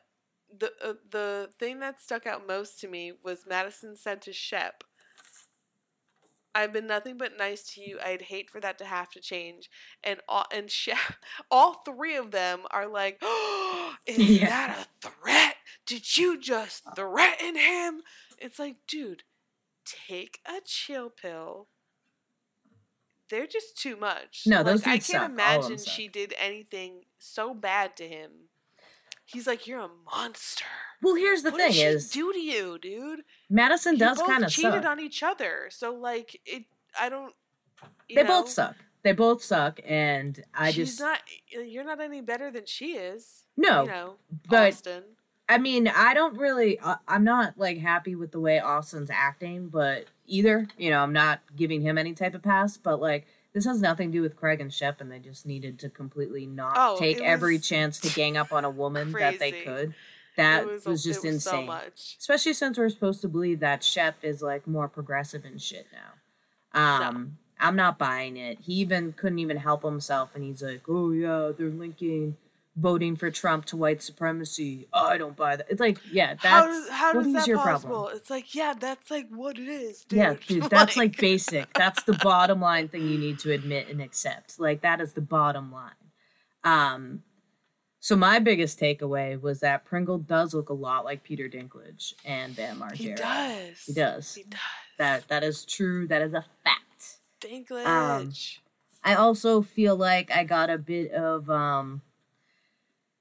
the uh, the thing that stuck out most to me was Madison said to Shep. I've been nothing but nice to you. I'd hate for that to have to change. And all and Shep, all three of them are like, oh, "Is Yeah. that a threat? Did you just threaten him?" It's like, dude, take a chill pill. They're just too much. No, those Like, I can't suck. All of them imagine she did anything so bad to him. He's like, you're a monster. Well, here's the what thing did she is do to you, dude? Madison You does kind of cheated suck. on each other. So like, it. I don't. you they know, both suck. They both suck, and I she's just not. You're not any better than she is. no. You know, but Austin. I mean, I don't really. Uh, I'm not like happy with the way Austin's acting, but either you know, I'm not giving him any type of pass. But like, this has nothing to do with Craig and Shep, and they just needed to completely not Oh, take every chance to gang up on a woman that they could. That was, was, just was insane. So much. Especially since we're supposed to believe that Shep is like more progressive and shit now. Um, I'm not buying it. He even couldn't even help himself, and he's like, "Oh yeah, they're linking voting for Trump to white supremacy." I don't buy that. It's like, yeah, that's how does how what is that your possible? problem? It's like, yeah, that's like what it is, dude. Yeah, dude, that's like basic. That's the bottom line thing you need to admit and accept. Like that is the bottom line. Um so my biggest takeaway was that Pringle does look a lot like Peter Dinklage and Bam Margera. he does. He does. He does. That that is true. That is a fact. Dinklage. I also feel like I got a bit of um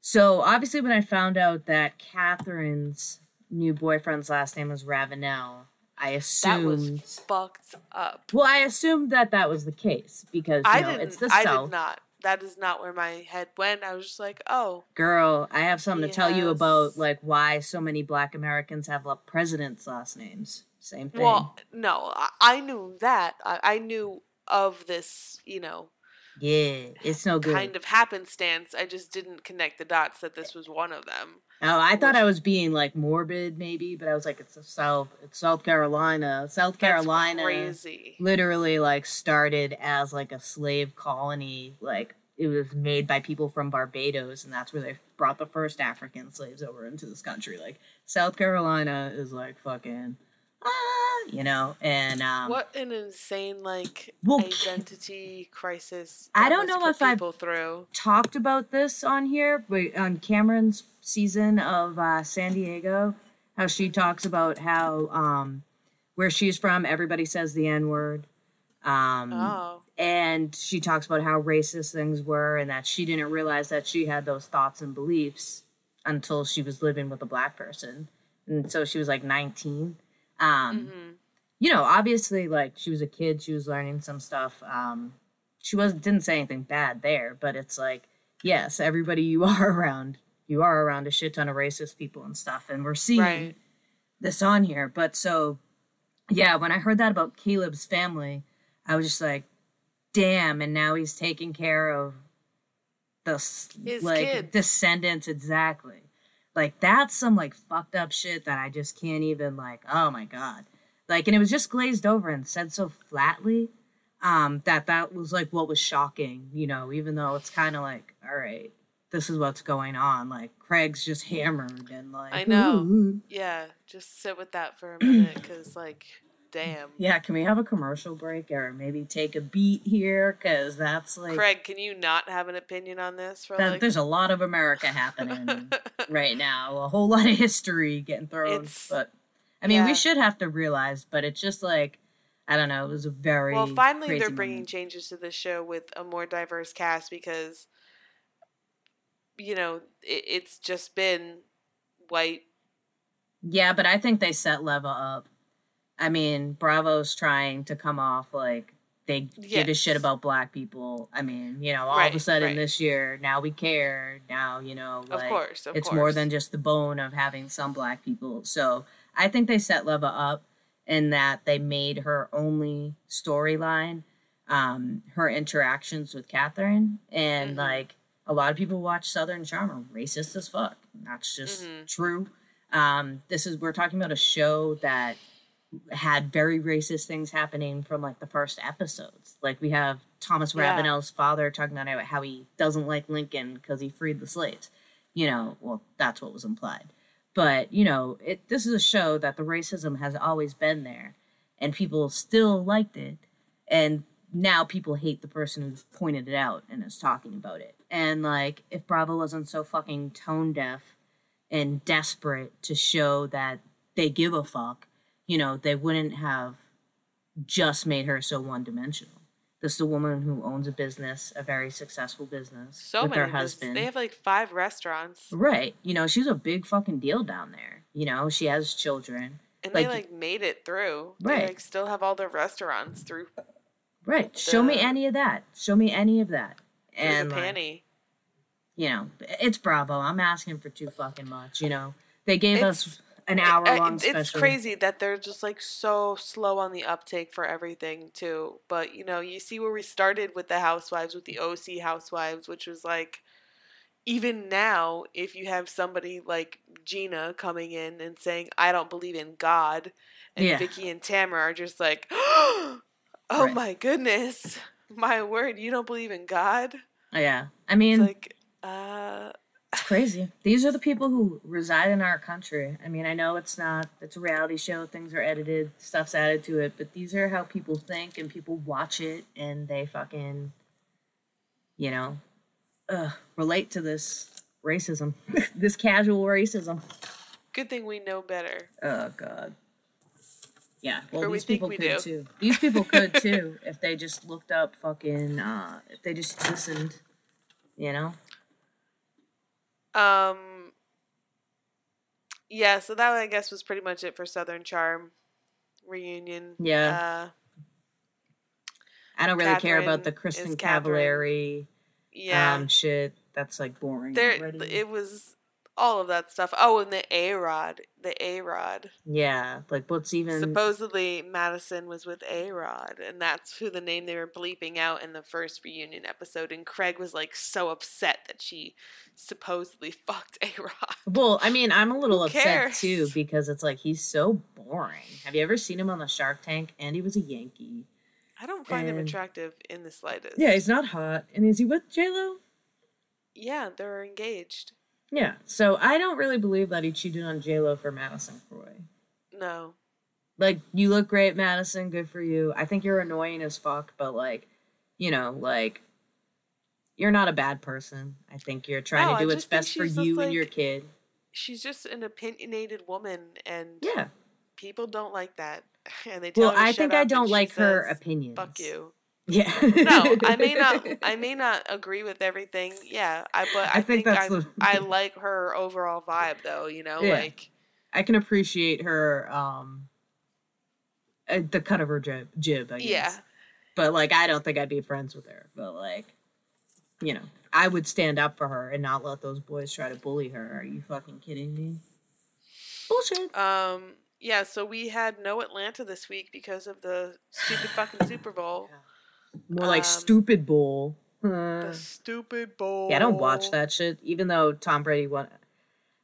so obviously when I found out that Kathryn's new boyfriend's last name was Ravenel, I assumed that was fucked up. Well, I assumed that that was the case because you I know, it's the I South. did not. That is not where my head went. I was just like, oh, Girl, I have something to tell you about like why so many Black Americans have presidents' last names. Same thing. well, no, I, I knew that. I, I knew of this, you know, yeah, it's no good. kind of happenstance. I just didn't connect the dots that this was one of them. oh, I thought I was being like morbid, maybe, but I was like, it's the South. It's South Carolina. South Carolina. Crazy. literally like started as like a slave colony like it was made by people from barbados and that's where they brought the first african slaves over into this country like south carolina is like fucking you know and um What an insane like Well, identity crisis. I don't know if I've- through. talked about this on here but on cameron's season of uh san diego how she talks about how um where she's from everybody says the n word um Oh, and she talks about how racist things were and that she didn't realize that she had those thoughts and beliefs until she was living with a black person and so she was like 19 um hmm you know, obviously, like she was a kid, she was learning some stuff. Um, she was didn't say anything bad there, but it's like, yes, everybody you are around, you are around a shit ton of racist people and stuff, and we're seeing Right. this on here. But so, yeah, when I heard that about Caleb's family, I was just like, damn, and now he's taking care of the His like kids. descendants exactly. Like that's some like fucked up shit that I just can't even like. Oh my god! Like, and it was just glazed over and said so flatly um, that that was like what was shocking. You know, even though it's kind of like, all right, this is what's going on. Like Craig's just hammered and like I know. "Ooh." Yeah, just sit with that for a minute, because like, damn. Yeah, can we have a commercial break or maybe take a beat here? Because that's like Craig, can you not have an opinion on this for that, like? there's a lot of America happening right now. A whole lot of history getting thrown. It's- but I mean, yeah. we should have to realize. But it's just like I don't know. It was a very well, finally they're bringing moment. changes to the show with a more diverse cast because, you know, it, it's just been white. Yeah, but I think they set Leva up. I mean, Bravo's trying to come off like they give a shit about black people. I mean, you know, all of a sudden right. this year, now we care. Now, you know, Of course, of it's course. more than just the bone of having some black people. So I think they set Leva up in that they made her only storyline um, her interactions with Kathryn. And Mhm. like a lot of people watch Southern Charm are racist as fuck. That's just Mhm. true. Um, this is we're talking about a show that had very racist things happening from like the first episodes. Like we have Thomas Yeah. Ravenel's father talking about how he doesn't like Lincoln because he freed the slaves. You know, well, that's what was implied. But you know, it this is a show that the racism has always been there, and people still liked it, and now people hate the person who pointed it out and is talking about it. And like, if Bravo wasn't so fucking tone deaf and desperate to show that they give a fuck, you know, they wouldn't have just made her so one dimensional. This is a woman who owns a business, a very successful business So with many. her husband. They have like five restaurants, right. You know, she's a big fucking deal down there. You know, she has children. and Like- they like made it through. Right. They like still have all their restaurants through, Right. Show me any of that. Show me any of that. And the like, panty. you know, it's Bravo. I'm asking for too fucking much. You know, they gave us It's- an hour long it's special. crazy that they're just like so slow on the uptake for everything too. But you know, you see where we started with the housewives, with the OC housewives, which was like even now, if you have somebody like Gina coming in and saying, I don't believe in God, and Yeah. Vicky and Tamara are just like, Oh Right. my goodness. My word, you don't believe in God? Yeah, I It's mean, like, uh it's crazy. These are the people who reside in our country. I mean, I know it's not. It's a reality show. Things are edited. Stuff's added to it. But these are how people think, and people watch it, and they fucking, you know, uh, relate to this racism, this casual racism. good thing we know better. Oh God. Yeah, well, Or we these think people we could do. too. These people could too if they just looked up fucking. uh If they just listened, you know. Um. Yeah, so that I guess was pretty much it for Southern Charm reunion. Yeah. Uh, I don't really care about the Kristen is Catherine. Cavallari yeah. um shit. That's like boring there, already. it was all of that stuff. Oh, and the A Rod, the A Rod. yeah, like what's even Supposedly Madison was with A Rod, and that's who the name they were bleeping out in the first reunion episode. And Craig was like so upset that she supposedly fucked A Rod. Well, I mean, I'm a little upset cares? too because it's like he's so boring. Have you ever seen him on the Shark Tank? And he was a Yankee. I don't find him attractive in the slightest. Yeah, he's not hot. And is he with J Lo? Yeah, they're engaged. Yeah. So I don't really believe that he cheated on J Lo for Madison Croy. No. Like, you look great, Madison. Good for you. I think you're annoying as fuck, but like, you know, like, you're not a bad person. I think you're trying No, to do what's best for you and your kid. She's just an opinionated woman, and Yeah. people don't like that. And they tell Well, her I think I don't like her says, opinions. Fuck you. Yeah. No, I may not. I may not agree with everything. Yeah, I but I, I think think, I, the- I like her overall vibe, though. You know, Yeah. like I can appreciate her um uh, the cut of her jib, jib I guess. Yeah. But like, I don't think I'd be friends with her. But like, you know, I would stand up for her and not let those boys try to bully her. Are you fucking kidding me? Bullshit. Um. Yeah. So we had no Atlanta this week because of the stupid fucking Super Bowl. More like um, stupid bull. The stupid bowl. yeah, I don't watch that shit. Even though Tom Brady won,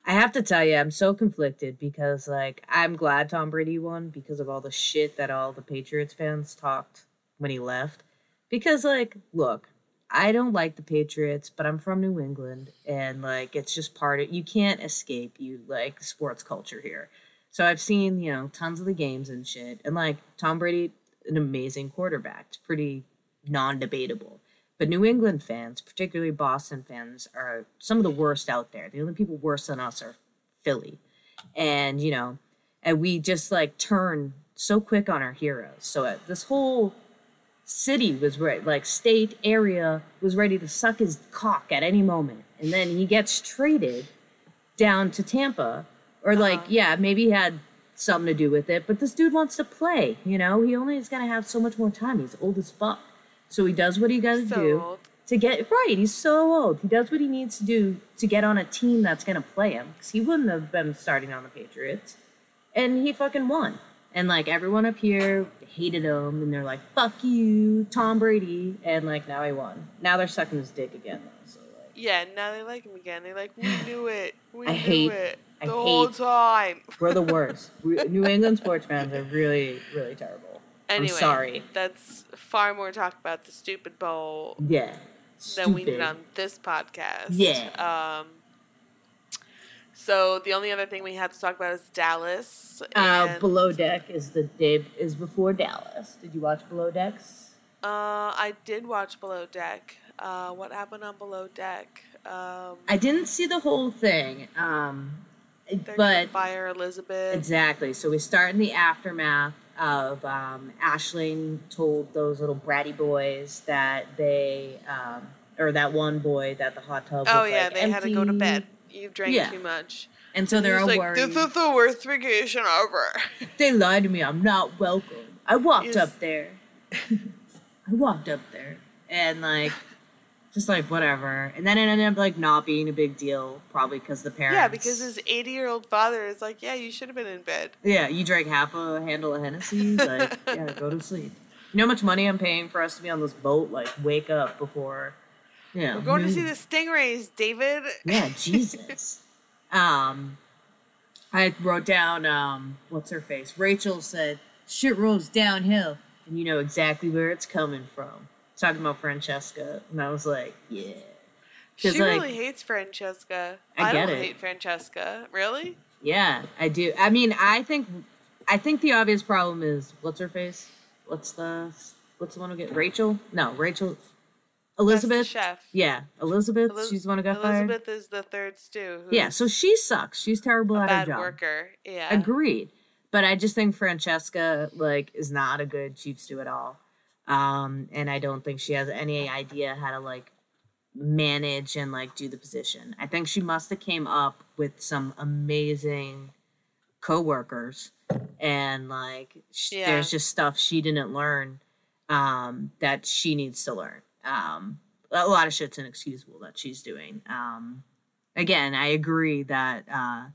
I have to tell you, I'm so conflicted because like I'm glad Tom Brady won because of all the shit that all the Patriots fans talked when he left. Because like, look, I don't like the Patriots, but I'm from New England, and like it's just part of you can't escape you like sports culture here. So I've seen you know tons of the games and shit, and like Tom Brady, an amazing quarterback. It's pretty non-debatable. But New England fans, particularly Boston fans, are some of the worst out there. The only people worse than us are Philly. And, you know, and we just like turn so quick on our heroes. So uh, this whole city was right, like state area was ready to suck his cock at any moment. And then he gets traded down to Tampa. Or like, Uh-huh. yeah, maybe he had something to do with it, but this dude wants to play, you know? He only is gonna have so much more time. He's old as fuck. So he does what he gotta So do old. to get right. He's so old. He does what he needs to do to get on a team that's going to play him because he wouldn't have been starting on the Patriots. And he fucking won. And like everyone up here hated him, and they're like, "Fuck you, Tom Brady." And like now he won. Now they're sucking his dick again. Though, so like, Yeah, now they like him again. They're like, we knew it. We I knew hate- it I the whole hate- time. we're the worst. we, New England sports fans are really, really terrible. Anyway, I'm sorry. That's far more talk about the stupid bowl Yeah. than we did on this podcast. Yeah. Um. So the only other thing we have to talk about is Dallas. Uh, Below Deck is the day is before Dallas. Did you watch Below Decks? Uh, I did watch Below Deck. Uh, what happened on Below Deck? Um, I didn't see the whole thing, um, but fire Elizabeth. exactly. So we start in the aftermath of um, Ashling told those little bratty boys that they, um, or that one boy that the hot tub. Oh was, yeah, like, they had to go to bed. You drank Yeah. too much. and so they're all like, worried. This is the worst vacation ever. They lied to me. I'm not welcome. I walked up there. I walked up there, and like, just like whatever. And then it ended up like not being a big deal, probably because the parents. yeah, because his 80 year old father is like, yeah, you should have been in bed. Yeah, you drank half a handle of Hennessy. Like, yeah, go to sleep. You know how much money I'm paying for us to be on this boat? Like, wake up before. Yeah, We're going to see the stingrays, David. Yeah, Jesus. um, I wrote down um, what's her face? Rachel said, "Shit rolls downhill," and you know exactly where it's coming from. Talking about Francesca, and I was like, "Yeah." She like, really hates Francesca. I get don't it. hate Francesca. Really? Yeah, I do. I mean, I think, I think the obvious problem is what's her face? What's the what's the one who get Rachel? No, Rachel, Elizabeth. chef. Yeah, Elizabeth. Eliz- she's the one who got fired. Elizabeth is the third stew. Yeah, so she sucks. She's terrible at her bad job. worker. Yeah. Agreed. But I just think Francesca like is not a good chief stew at all. Um, and I don't think she has any idea how to like manage and like do the position. I think she must have came up with some amazing coworkers and like sh- Yeah. there's just stuff she didn't learn um that she needs to learn. Um a lot of shit's inexcusable that she's doing. Um again, I agree that uh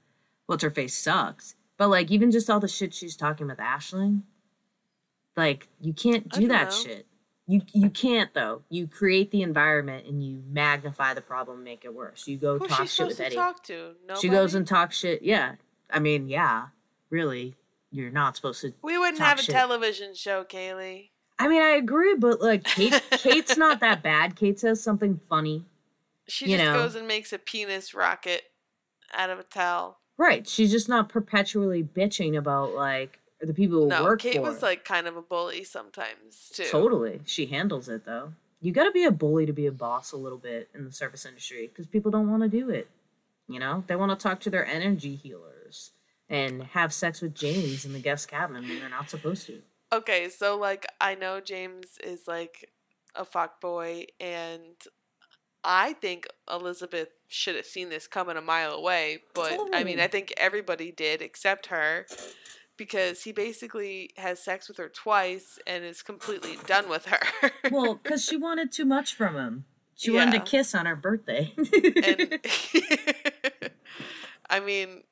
what's her face sucks. But like even just all the shit she's talking with Ashling, like you can't do that know. shit. You you can't though. You create the environment and you magnify the problem, make it worse. You go Who's talk shit with to Eddie. talk to? Nobody? She goes and talks shit. Yeah, I mean, yeah, really, you're not supposed to. We wouldn't have a shit. television show, Kaylee. I mean, I agree, but like Kate, Kate's not that bad. Kate says something funny. She just know. goes and makes a penis rocket out of a towel. Right. She's just not perpetually bitching about like the people who No, work Kate for. was like kind of a bully sometimes too. Totally. She handles it though. You got to be a bully to be a boss a little bit in the service industry because people don't want to do it. You know, they want to talk to their energy healers and have sex with James in the guest cabin when they're not supposed to. Okay, so like I know James is like a fuck boy, and I think Elizabeth should have seen this coming a mile away. But I mean, I think everybody did except her because he basically has sex with her twice and is completely done with her. well, because she wanted too much from him. She wanted a kiss on her birthday. and I mean,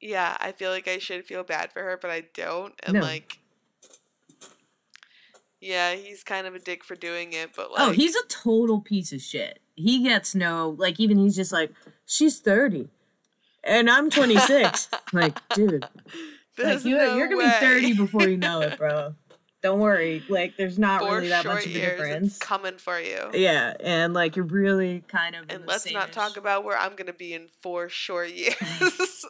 yeah, I feel like I should feel bad for her, but I don't. And No. like, yeah, he's kind of a dick for doing it, but oh, like, oh, he's a total piece of shit. He gets no like even he's just like, she's 30. And I'm 26. like, dude. Like you, no you're gonna way. be 30 before you know it, bro. Don't worry. Like, there's not Four really that much of a difference. It's coming for you. Yeah, and like you're really kind of. And let's not talk about where I'm gonna be in four short years.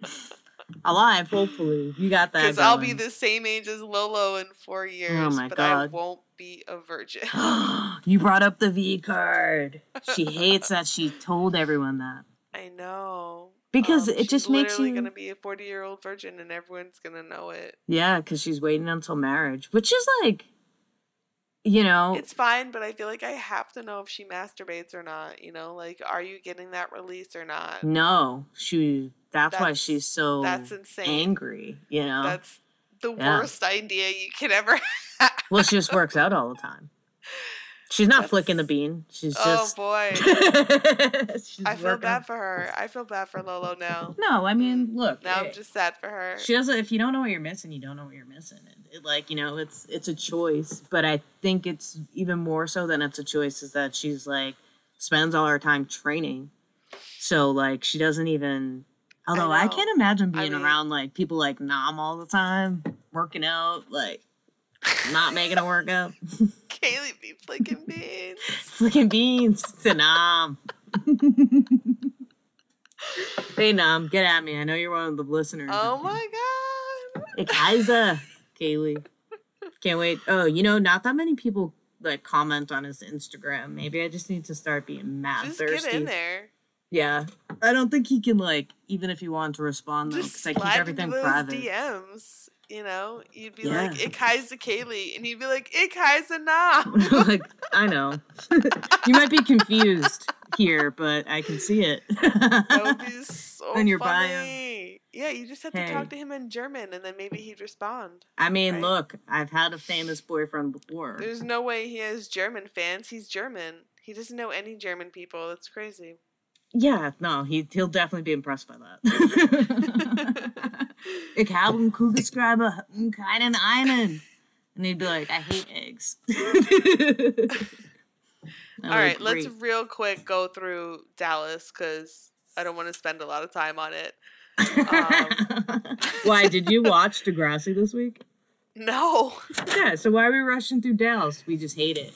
alive. Hopefully, you got that. Because I'll be the same age as Lolo in four oh years, oh my but I won't be a virgin. you brought up the V card. She hates that she told everyone that I know. Because Um, it just she's makes you. gonna be a 40 year old virgin, and everyone's gonna know it. Yeah, because she's waiting until marriage, which is like, you know, It's fine, but I feel like I have to know if she masturbates or not. You know, like, are you getting that release or not? no, she. That's, why she's so That's insane. angry. You know, That's the Yeah. worst idea you could ever have. well, she just works out all the time. She's not That's- flicking the bean. She's Oh just. Oh boy. I feel working- bad for her. I feel bad for Lolo now. No, I mean, look. Now eh, I'm just sad for her. she doesn't if you don't know what you're missing you don't know what you're missing it, it, like you know it's it's a choice but i think it's even more so than it's a choice is that she's like spends all her time training so like she doesn't even although i, know. can't imagine I being mean- around like people like nam all the time working out like not making a workout Kaylee be flicking beans. flicking beans to nam hey nam get at me i know you're one of the listeners Oh my god. Ik Heiser, Kaylee. Can't wait. Oh, you know, not that many people like comment on his Instagram. Maybe I just need to start being mad Just thirsty. get in there. Yeah, I don't think he can like even if he wanted to respond though, because I keep everything private. DMs. You know, you'd be Yeah. like, "Ik Heisa Kaylee," and you'd be like, "Ik Heisa Na." like I know, you might be confused here, but I can see it. That would be so your bio. funny. Yeah, you just have to talk to him in German, and then maybe he'd respond. I mean, Right. look, I've had a famous boyfriend before. There's no way he has German fans. He's German. He doesn't know any German people. That's crazy. Yeah, no, he he'll definitely be impressed by that. Ik habe einen Kugelschreiber keinen einen. And he'd be like, I hate eggs. All right, let's real quick go through Dallas because I don't want to spend a lot of time on it. um, why did you watch Degrassi this week? No. Yeah, so why are we rushing through Dallas? We just hate it.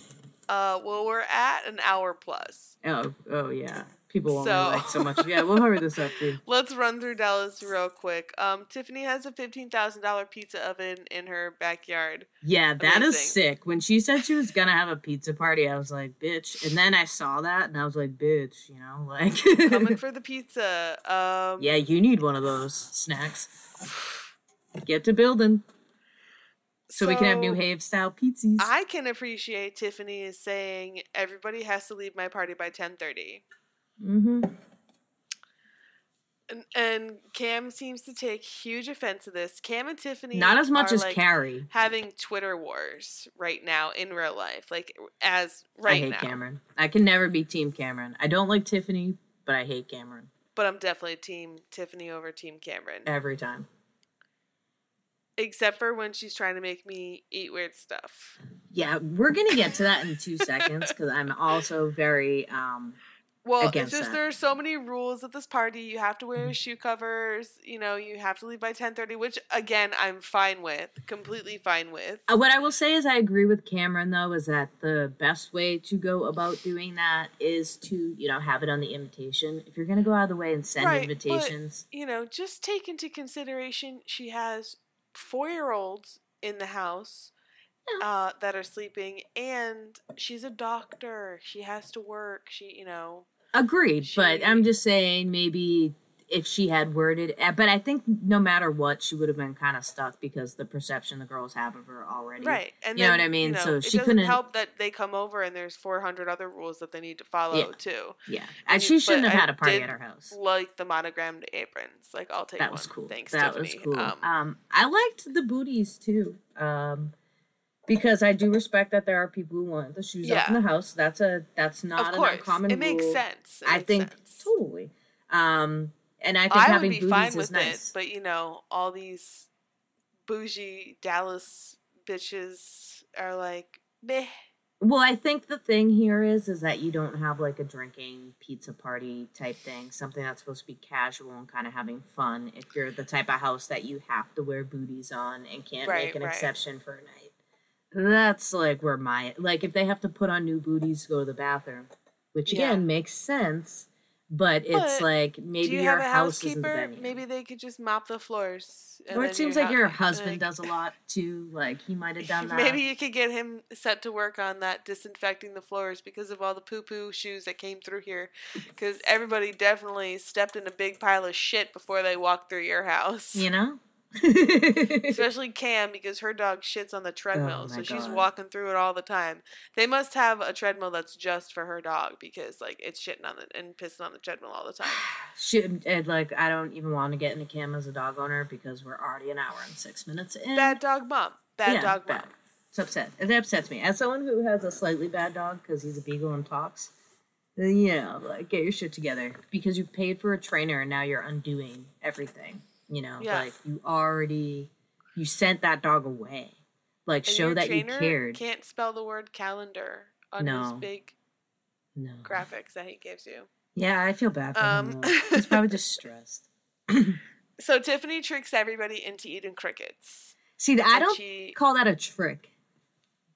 Uh, well, we're at an hour plus. Oh, oh yeah. People won't So- like so much. Yeah, we'll hurry this up, please. Let's run through Dallas real quick. Um, Tiffany has a fifteen thousand dollar pizza oven in her backyard. Yeah, that is Amazing. sick. When she said she was gonna have a pizza party, I was like, bitch. And then I saw that and I was like, bitch, you know, like Coming for the pizza. Um, Yeah, you need one of those snacks. Get to building so, we can have New so Have style pizzas. I can appreciate Tiffany is saying everybody has to leave my party by ten thirty. Mm-hmm. And, and Cam seems to take huge offense to this. Cam and Tiffany Not as much as like, Kary. having Twitter wars right now in real life, like as right. I hate now. Cameron. I can never be Team Cameron. I don't like Tiffany, but I hate Cameron But I'm definitely team Tiffany over team Cameron, every time. except for when she's trying to make me eat weird stuff. Yeah, we're gonna get to that in two seconds because I'm also very um Well, it's just that. there are so many rules at this party. You have to wear shoe covers. You know, you have to leave by ten thirty, which again I'm fine with, completely fine with. Uh, What I will say is I agree with Cameron though is that the best way to go about doing that is to, you know, have it on the invitation. If you're going to go out of the way and send Right, but- invitations, You know, just take into consideration she has four year olds in the house Yeah. uh, that are sleeping, and she's a doctor. She has to work. She, you know, agreed, but I'm just saying maybe if she had worded, eh, but I think no matter what, she would have been kind of stuck because the perception the girls have of her already. Right. And You know what I mean? you know, So she couldn't- help that they come over and there's 400 other rules that they need to follow Yeah. too. Yeah, and she shouldn't have I had a party at her house. Like the monogrammed aprons. Like I'll take That one. was cool. Thanks, that Tiffany. was cool. Um, Um, I liked the booties too. Um, because I do respect that there are people who want the shoes up in the house. That's a that's not of an course. uncommon it makes rule. sense. It I makes think sense. totally. Um, and I think I would having be booties fine with nice. it, but you know, all these bougie Dallas bitches are like, meh. Well, I think the thing here is is that you don't have like a drinking pizza party type thing, something that's supposed to be casual and kind of having fun. If you're the type of house that you have to wear booties on and can't Right, make an right. exception for a night, that's like where my like if they have to put on new booties to go to the bathroom, which Yeah. again makes sense, but it's But like Do maybe you your have a house housekeeper? Maybe they could just mop the floors. and or it seems like your husband like- does a lot too. Like he might have done that. Maybe you could get him set to work on that disinfecting the floors because of all the poo poo shoes that came through here. Because everybody definitely stepped in a big pile of shit before they walked through your house. you know. Especially Cam because her dog shits on the oh treadmill, Oh so my she's walking through it all the time. They must have a treadmill that's just for her dog because like it's shitting on the and pissing on the treadmill all the time. Should and like I don't even want to get into Cam as a dog owner because we're already an hour and six minutes in. Bad dog mom. Bad Yeah, dog bad. mom. It's upset. It upsets me as someone who has a slightly bad dog because he's a beagle and talks. You know, like get your shit together because you paid for a trainer and now you're undoing everything. You know, like you already you sent that dog away. Like And show that you cared. Can't spell the word calendar on his big No. graphics that he gives you. Yeah, I feel bad for. Um, though. He's probably just stressed. So Tiffany tricks everybody into eating crickets. See, I don't she- call that a trick.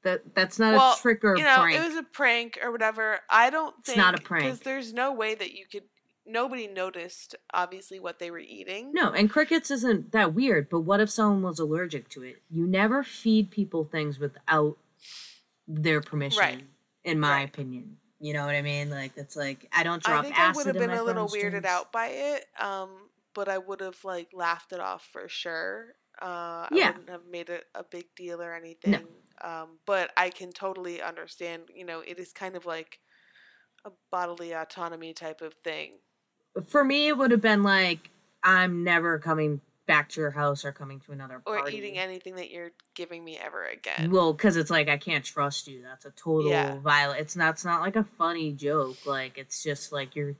That that's not well, a trick or a you know, prank. it was a prank or whatever. I don't think It's not a prank. because there's no way that you could. Nobody noticed obviously what they were eating. No, and crickets isn't that weird, but what if someone was allergic to it? You never feed people things without their permission, Right. in my Right. opinion. You know what I mean? Like it's like I don't I drop think I acid would have been a little weirded drinks. out by it, um, but I would have like laughed it off for sure. Uh, I wouldn't have made it a big deal or anything. Um, but I can totally understand. You know, it is kind of like a bodily autonomy type of thing. For me, it would have been like I'm never coming back to your house or coming to another or party. eating anything that you're giving me ever again. Well, because it's like I can't trust you. That's a total Yeah. violent. It's not. It's not like a funny joke. Like it's just like you're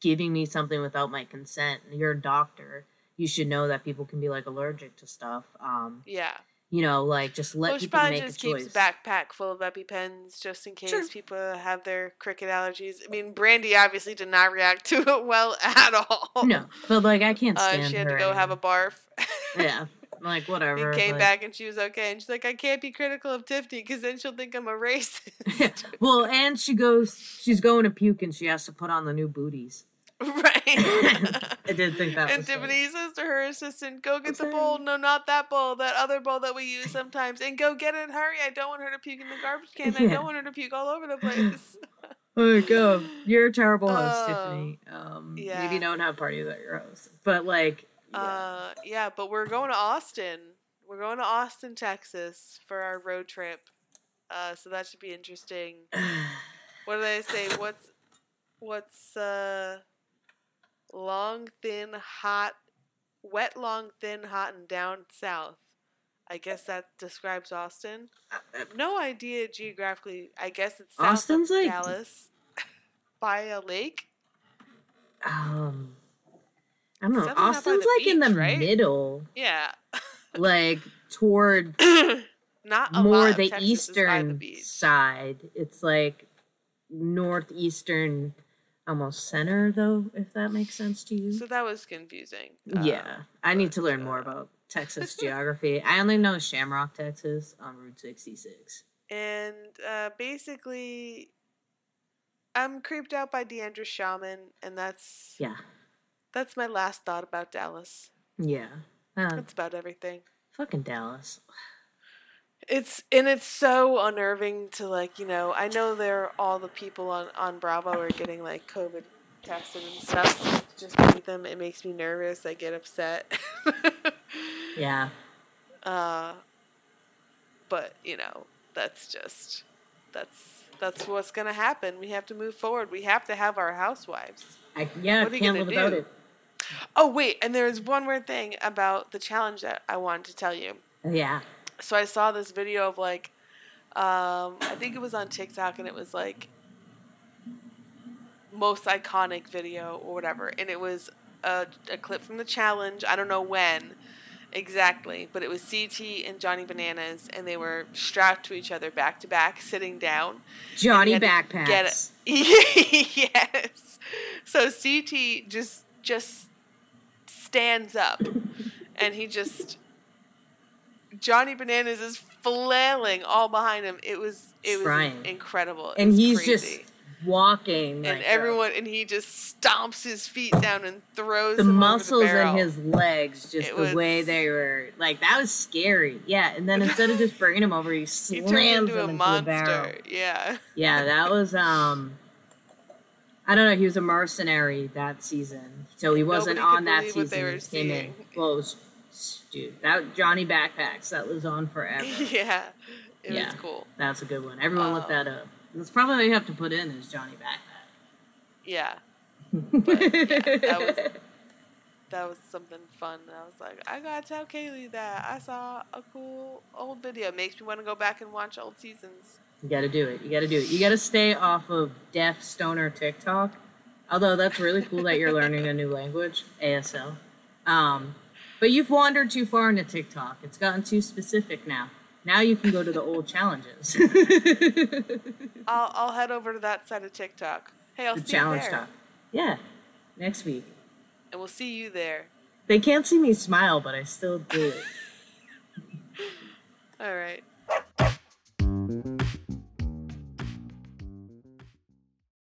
giving me something without my consent. You're a doctor. You should know that people can be like allergic to stuff. Um, yeah. You know, like just let well, people make just a keeps choice. a backpack full of EpiPens just in case Sure. people have their cricket allergies. I mean, Brandi obviously did not react to it well at all. No, but like I can't Uh, stand she had to go have a barf. yeah, like whatever. and came like- back and she was okay. And she's like, I can't be critical of Tiffany because then she'll think I'm a racist. well, and she goes. She's going to puke, and she has to put on the new booties. right. I did think that and Tiffany says to her assistant, "Go get the bowl. No, not that bowl. That other bowl that we use sometimes. And go get it. Hurry! I don't want her to puke in the garbage can. I don't want her to puke all over the place." Oh, go. You're a terrible host, Oh, Tiffany. Um, yeah. Maybe don't have parties at your house. But, like, yeah. Uh, yeah, but we're going to Austin. We're going to Austin, Texas for our road trip. Uh, so that should be interesting. What did I say? What's what's uh long, thin, hot, wet, long, thin, hot, and down south? I guess that describes Austin. No idea geographically. I guess it's south Austin's like- Dallas by a lake. um, I don't know. Something Austin's, like, in the right? middle. Yeah, Like, toward not a more lot the Texas by the eastern side. It's, like, northeastern, almost center, though, if that makes sense to you. So that was confusing. yeah. Uh, I need to learn more uh, about Texas geography. I only know Shamrock, Texas on Route 66. and uh, basically, I'm creeped out by D'Andra Simmons, and that's Yeah. that's my last thought about Dallas. Yeah. Uh, That's about everything. fucking Dallas. It's and it's so unnerving to like you know I know there all the people on on Bravo are getting like COVID tested and stuff, just read them. It makes me nervous. I get upset. Yeah. uh, but you know, that's just that's that's what's gonna happen. We have to move forward. We have to have our housewives. I yeah, What are you can't gonna live do? it. Oh wait, and there's one more thing about the challenge that I wanted to tell you. Yeah. So I saw this video of like, um, I think it was on TikTok, and it was like most iconic video or whatever, and it was a, a clip from the challenge. I don't know when exactly, but it was CT and Johnny Bananas, and they were strapped to each other back to back, sitting down. Johnny backpacks. get it. yes. So CT just just stands up and he just Johnny Bananas is flailing all behind him. It was it was incredible. It and was he's crazy. just walking. and everyone and he just stomps his feet down and throws the them muscles the in his legs, just It the way they were like that was scary. Yeah, and then instead of just bringing him over, he he slams him into a into the barrel. monster. Yeah. Yeah, that was um. I don't know. He was a mercenary that season, so he wasn't Nobody on that believe what season. they were He came in. seeing. Well, it was, dude, that Johnny Backpacks that was on forever. yeah. It Yeah. was cool. That's a good one. Everyone look Um, that up. That's probably what you have to put in is Johnny Backpack. Yeah. that was- that was something fun. I was like, I gotta tell Kaylee that I saw a cool old video. Makes me want to go back and watch old seasons. You got to do it. You got to do it. You got to stay off of deaf stoner TikTok. Although that's really cool that you're learning a new language, ASL. Um, but you've wandered too far into TikTok. It's gotten too specific now. Now you can go to the old challenges. I'll I'll head over to that side of TikTok. Hey, I'll the see challenge you there, talk. Yeah, next week. and we'll see you there. They can't see me smile, but I still do it. All right.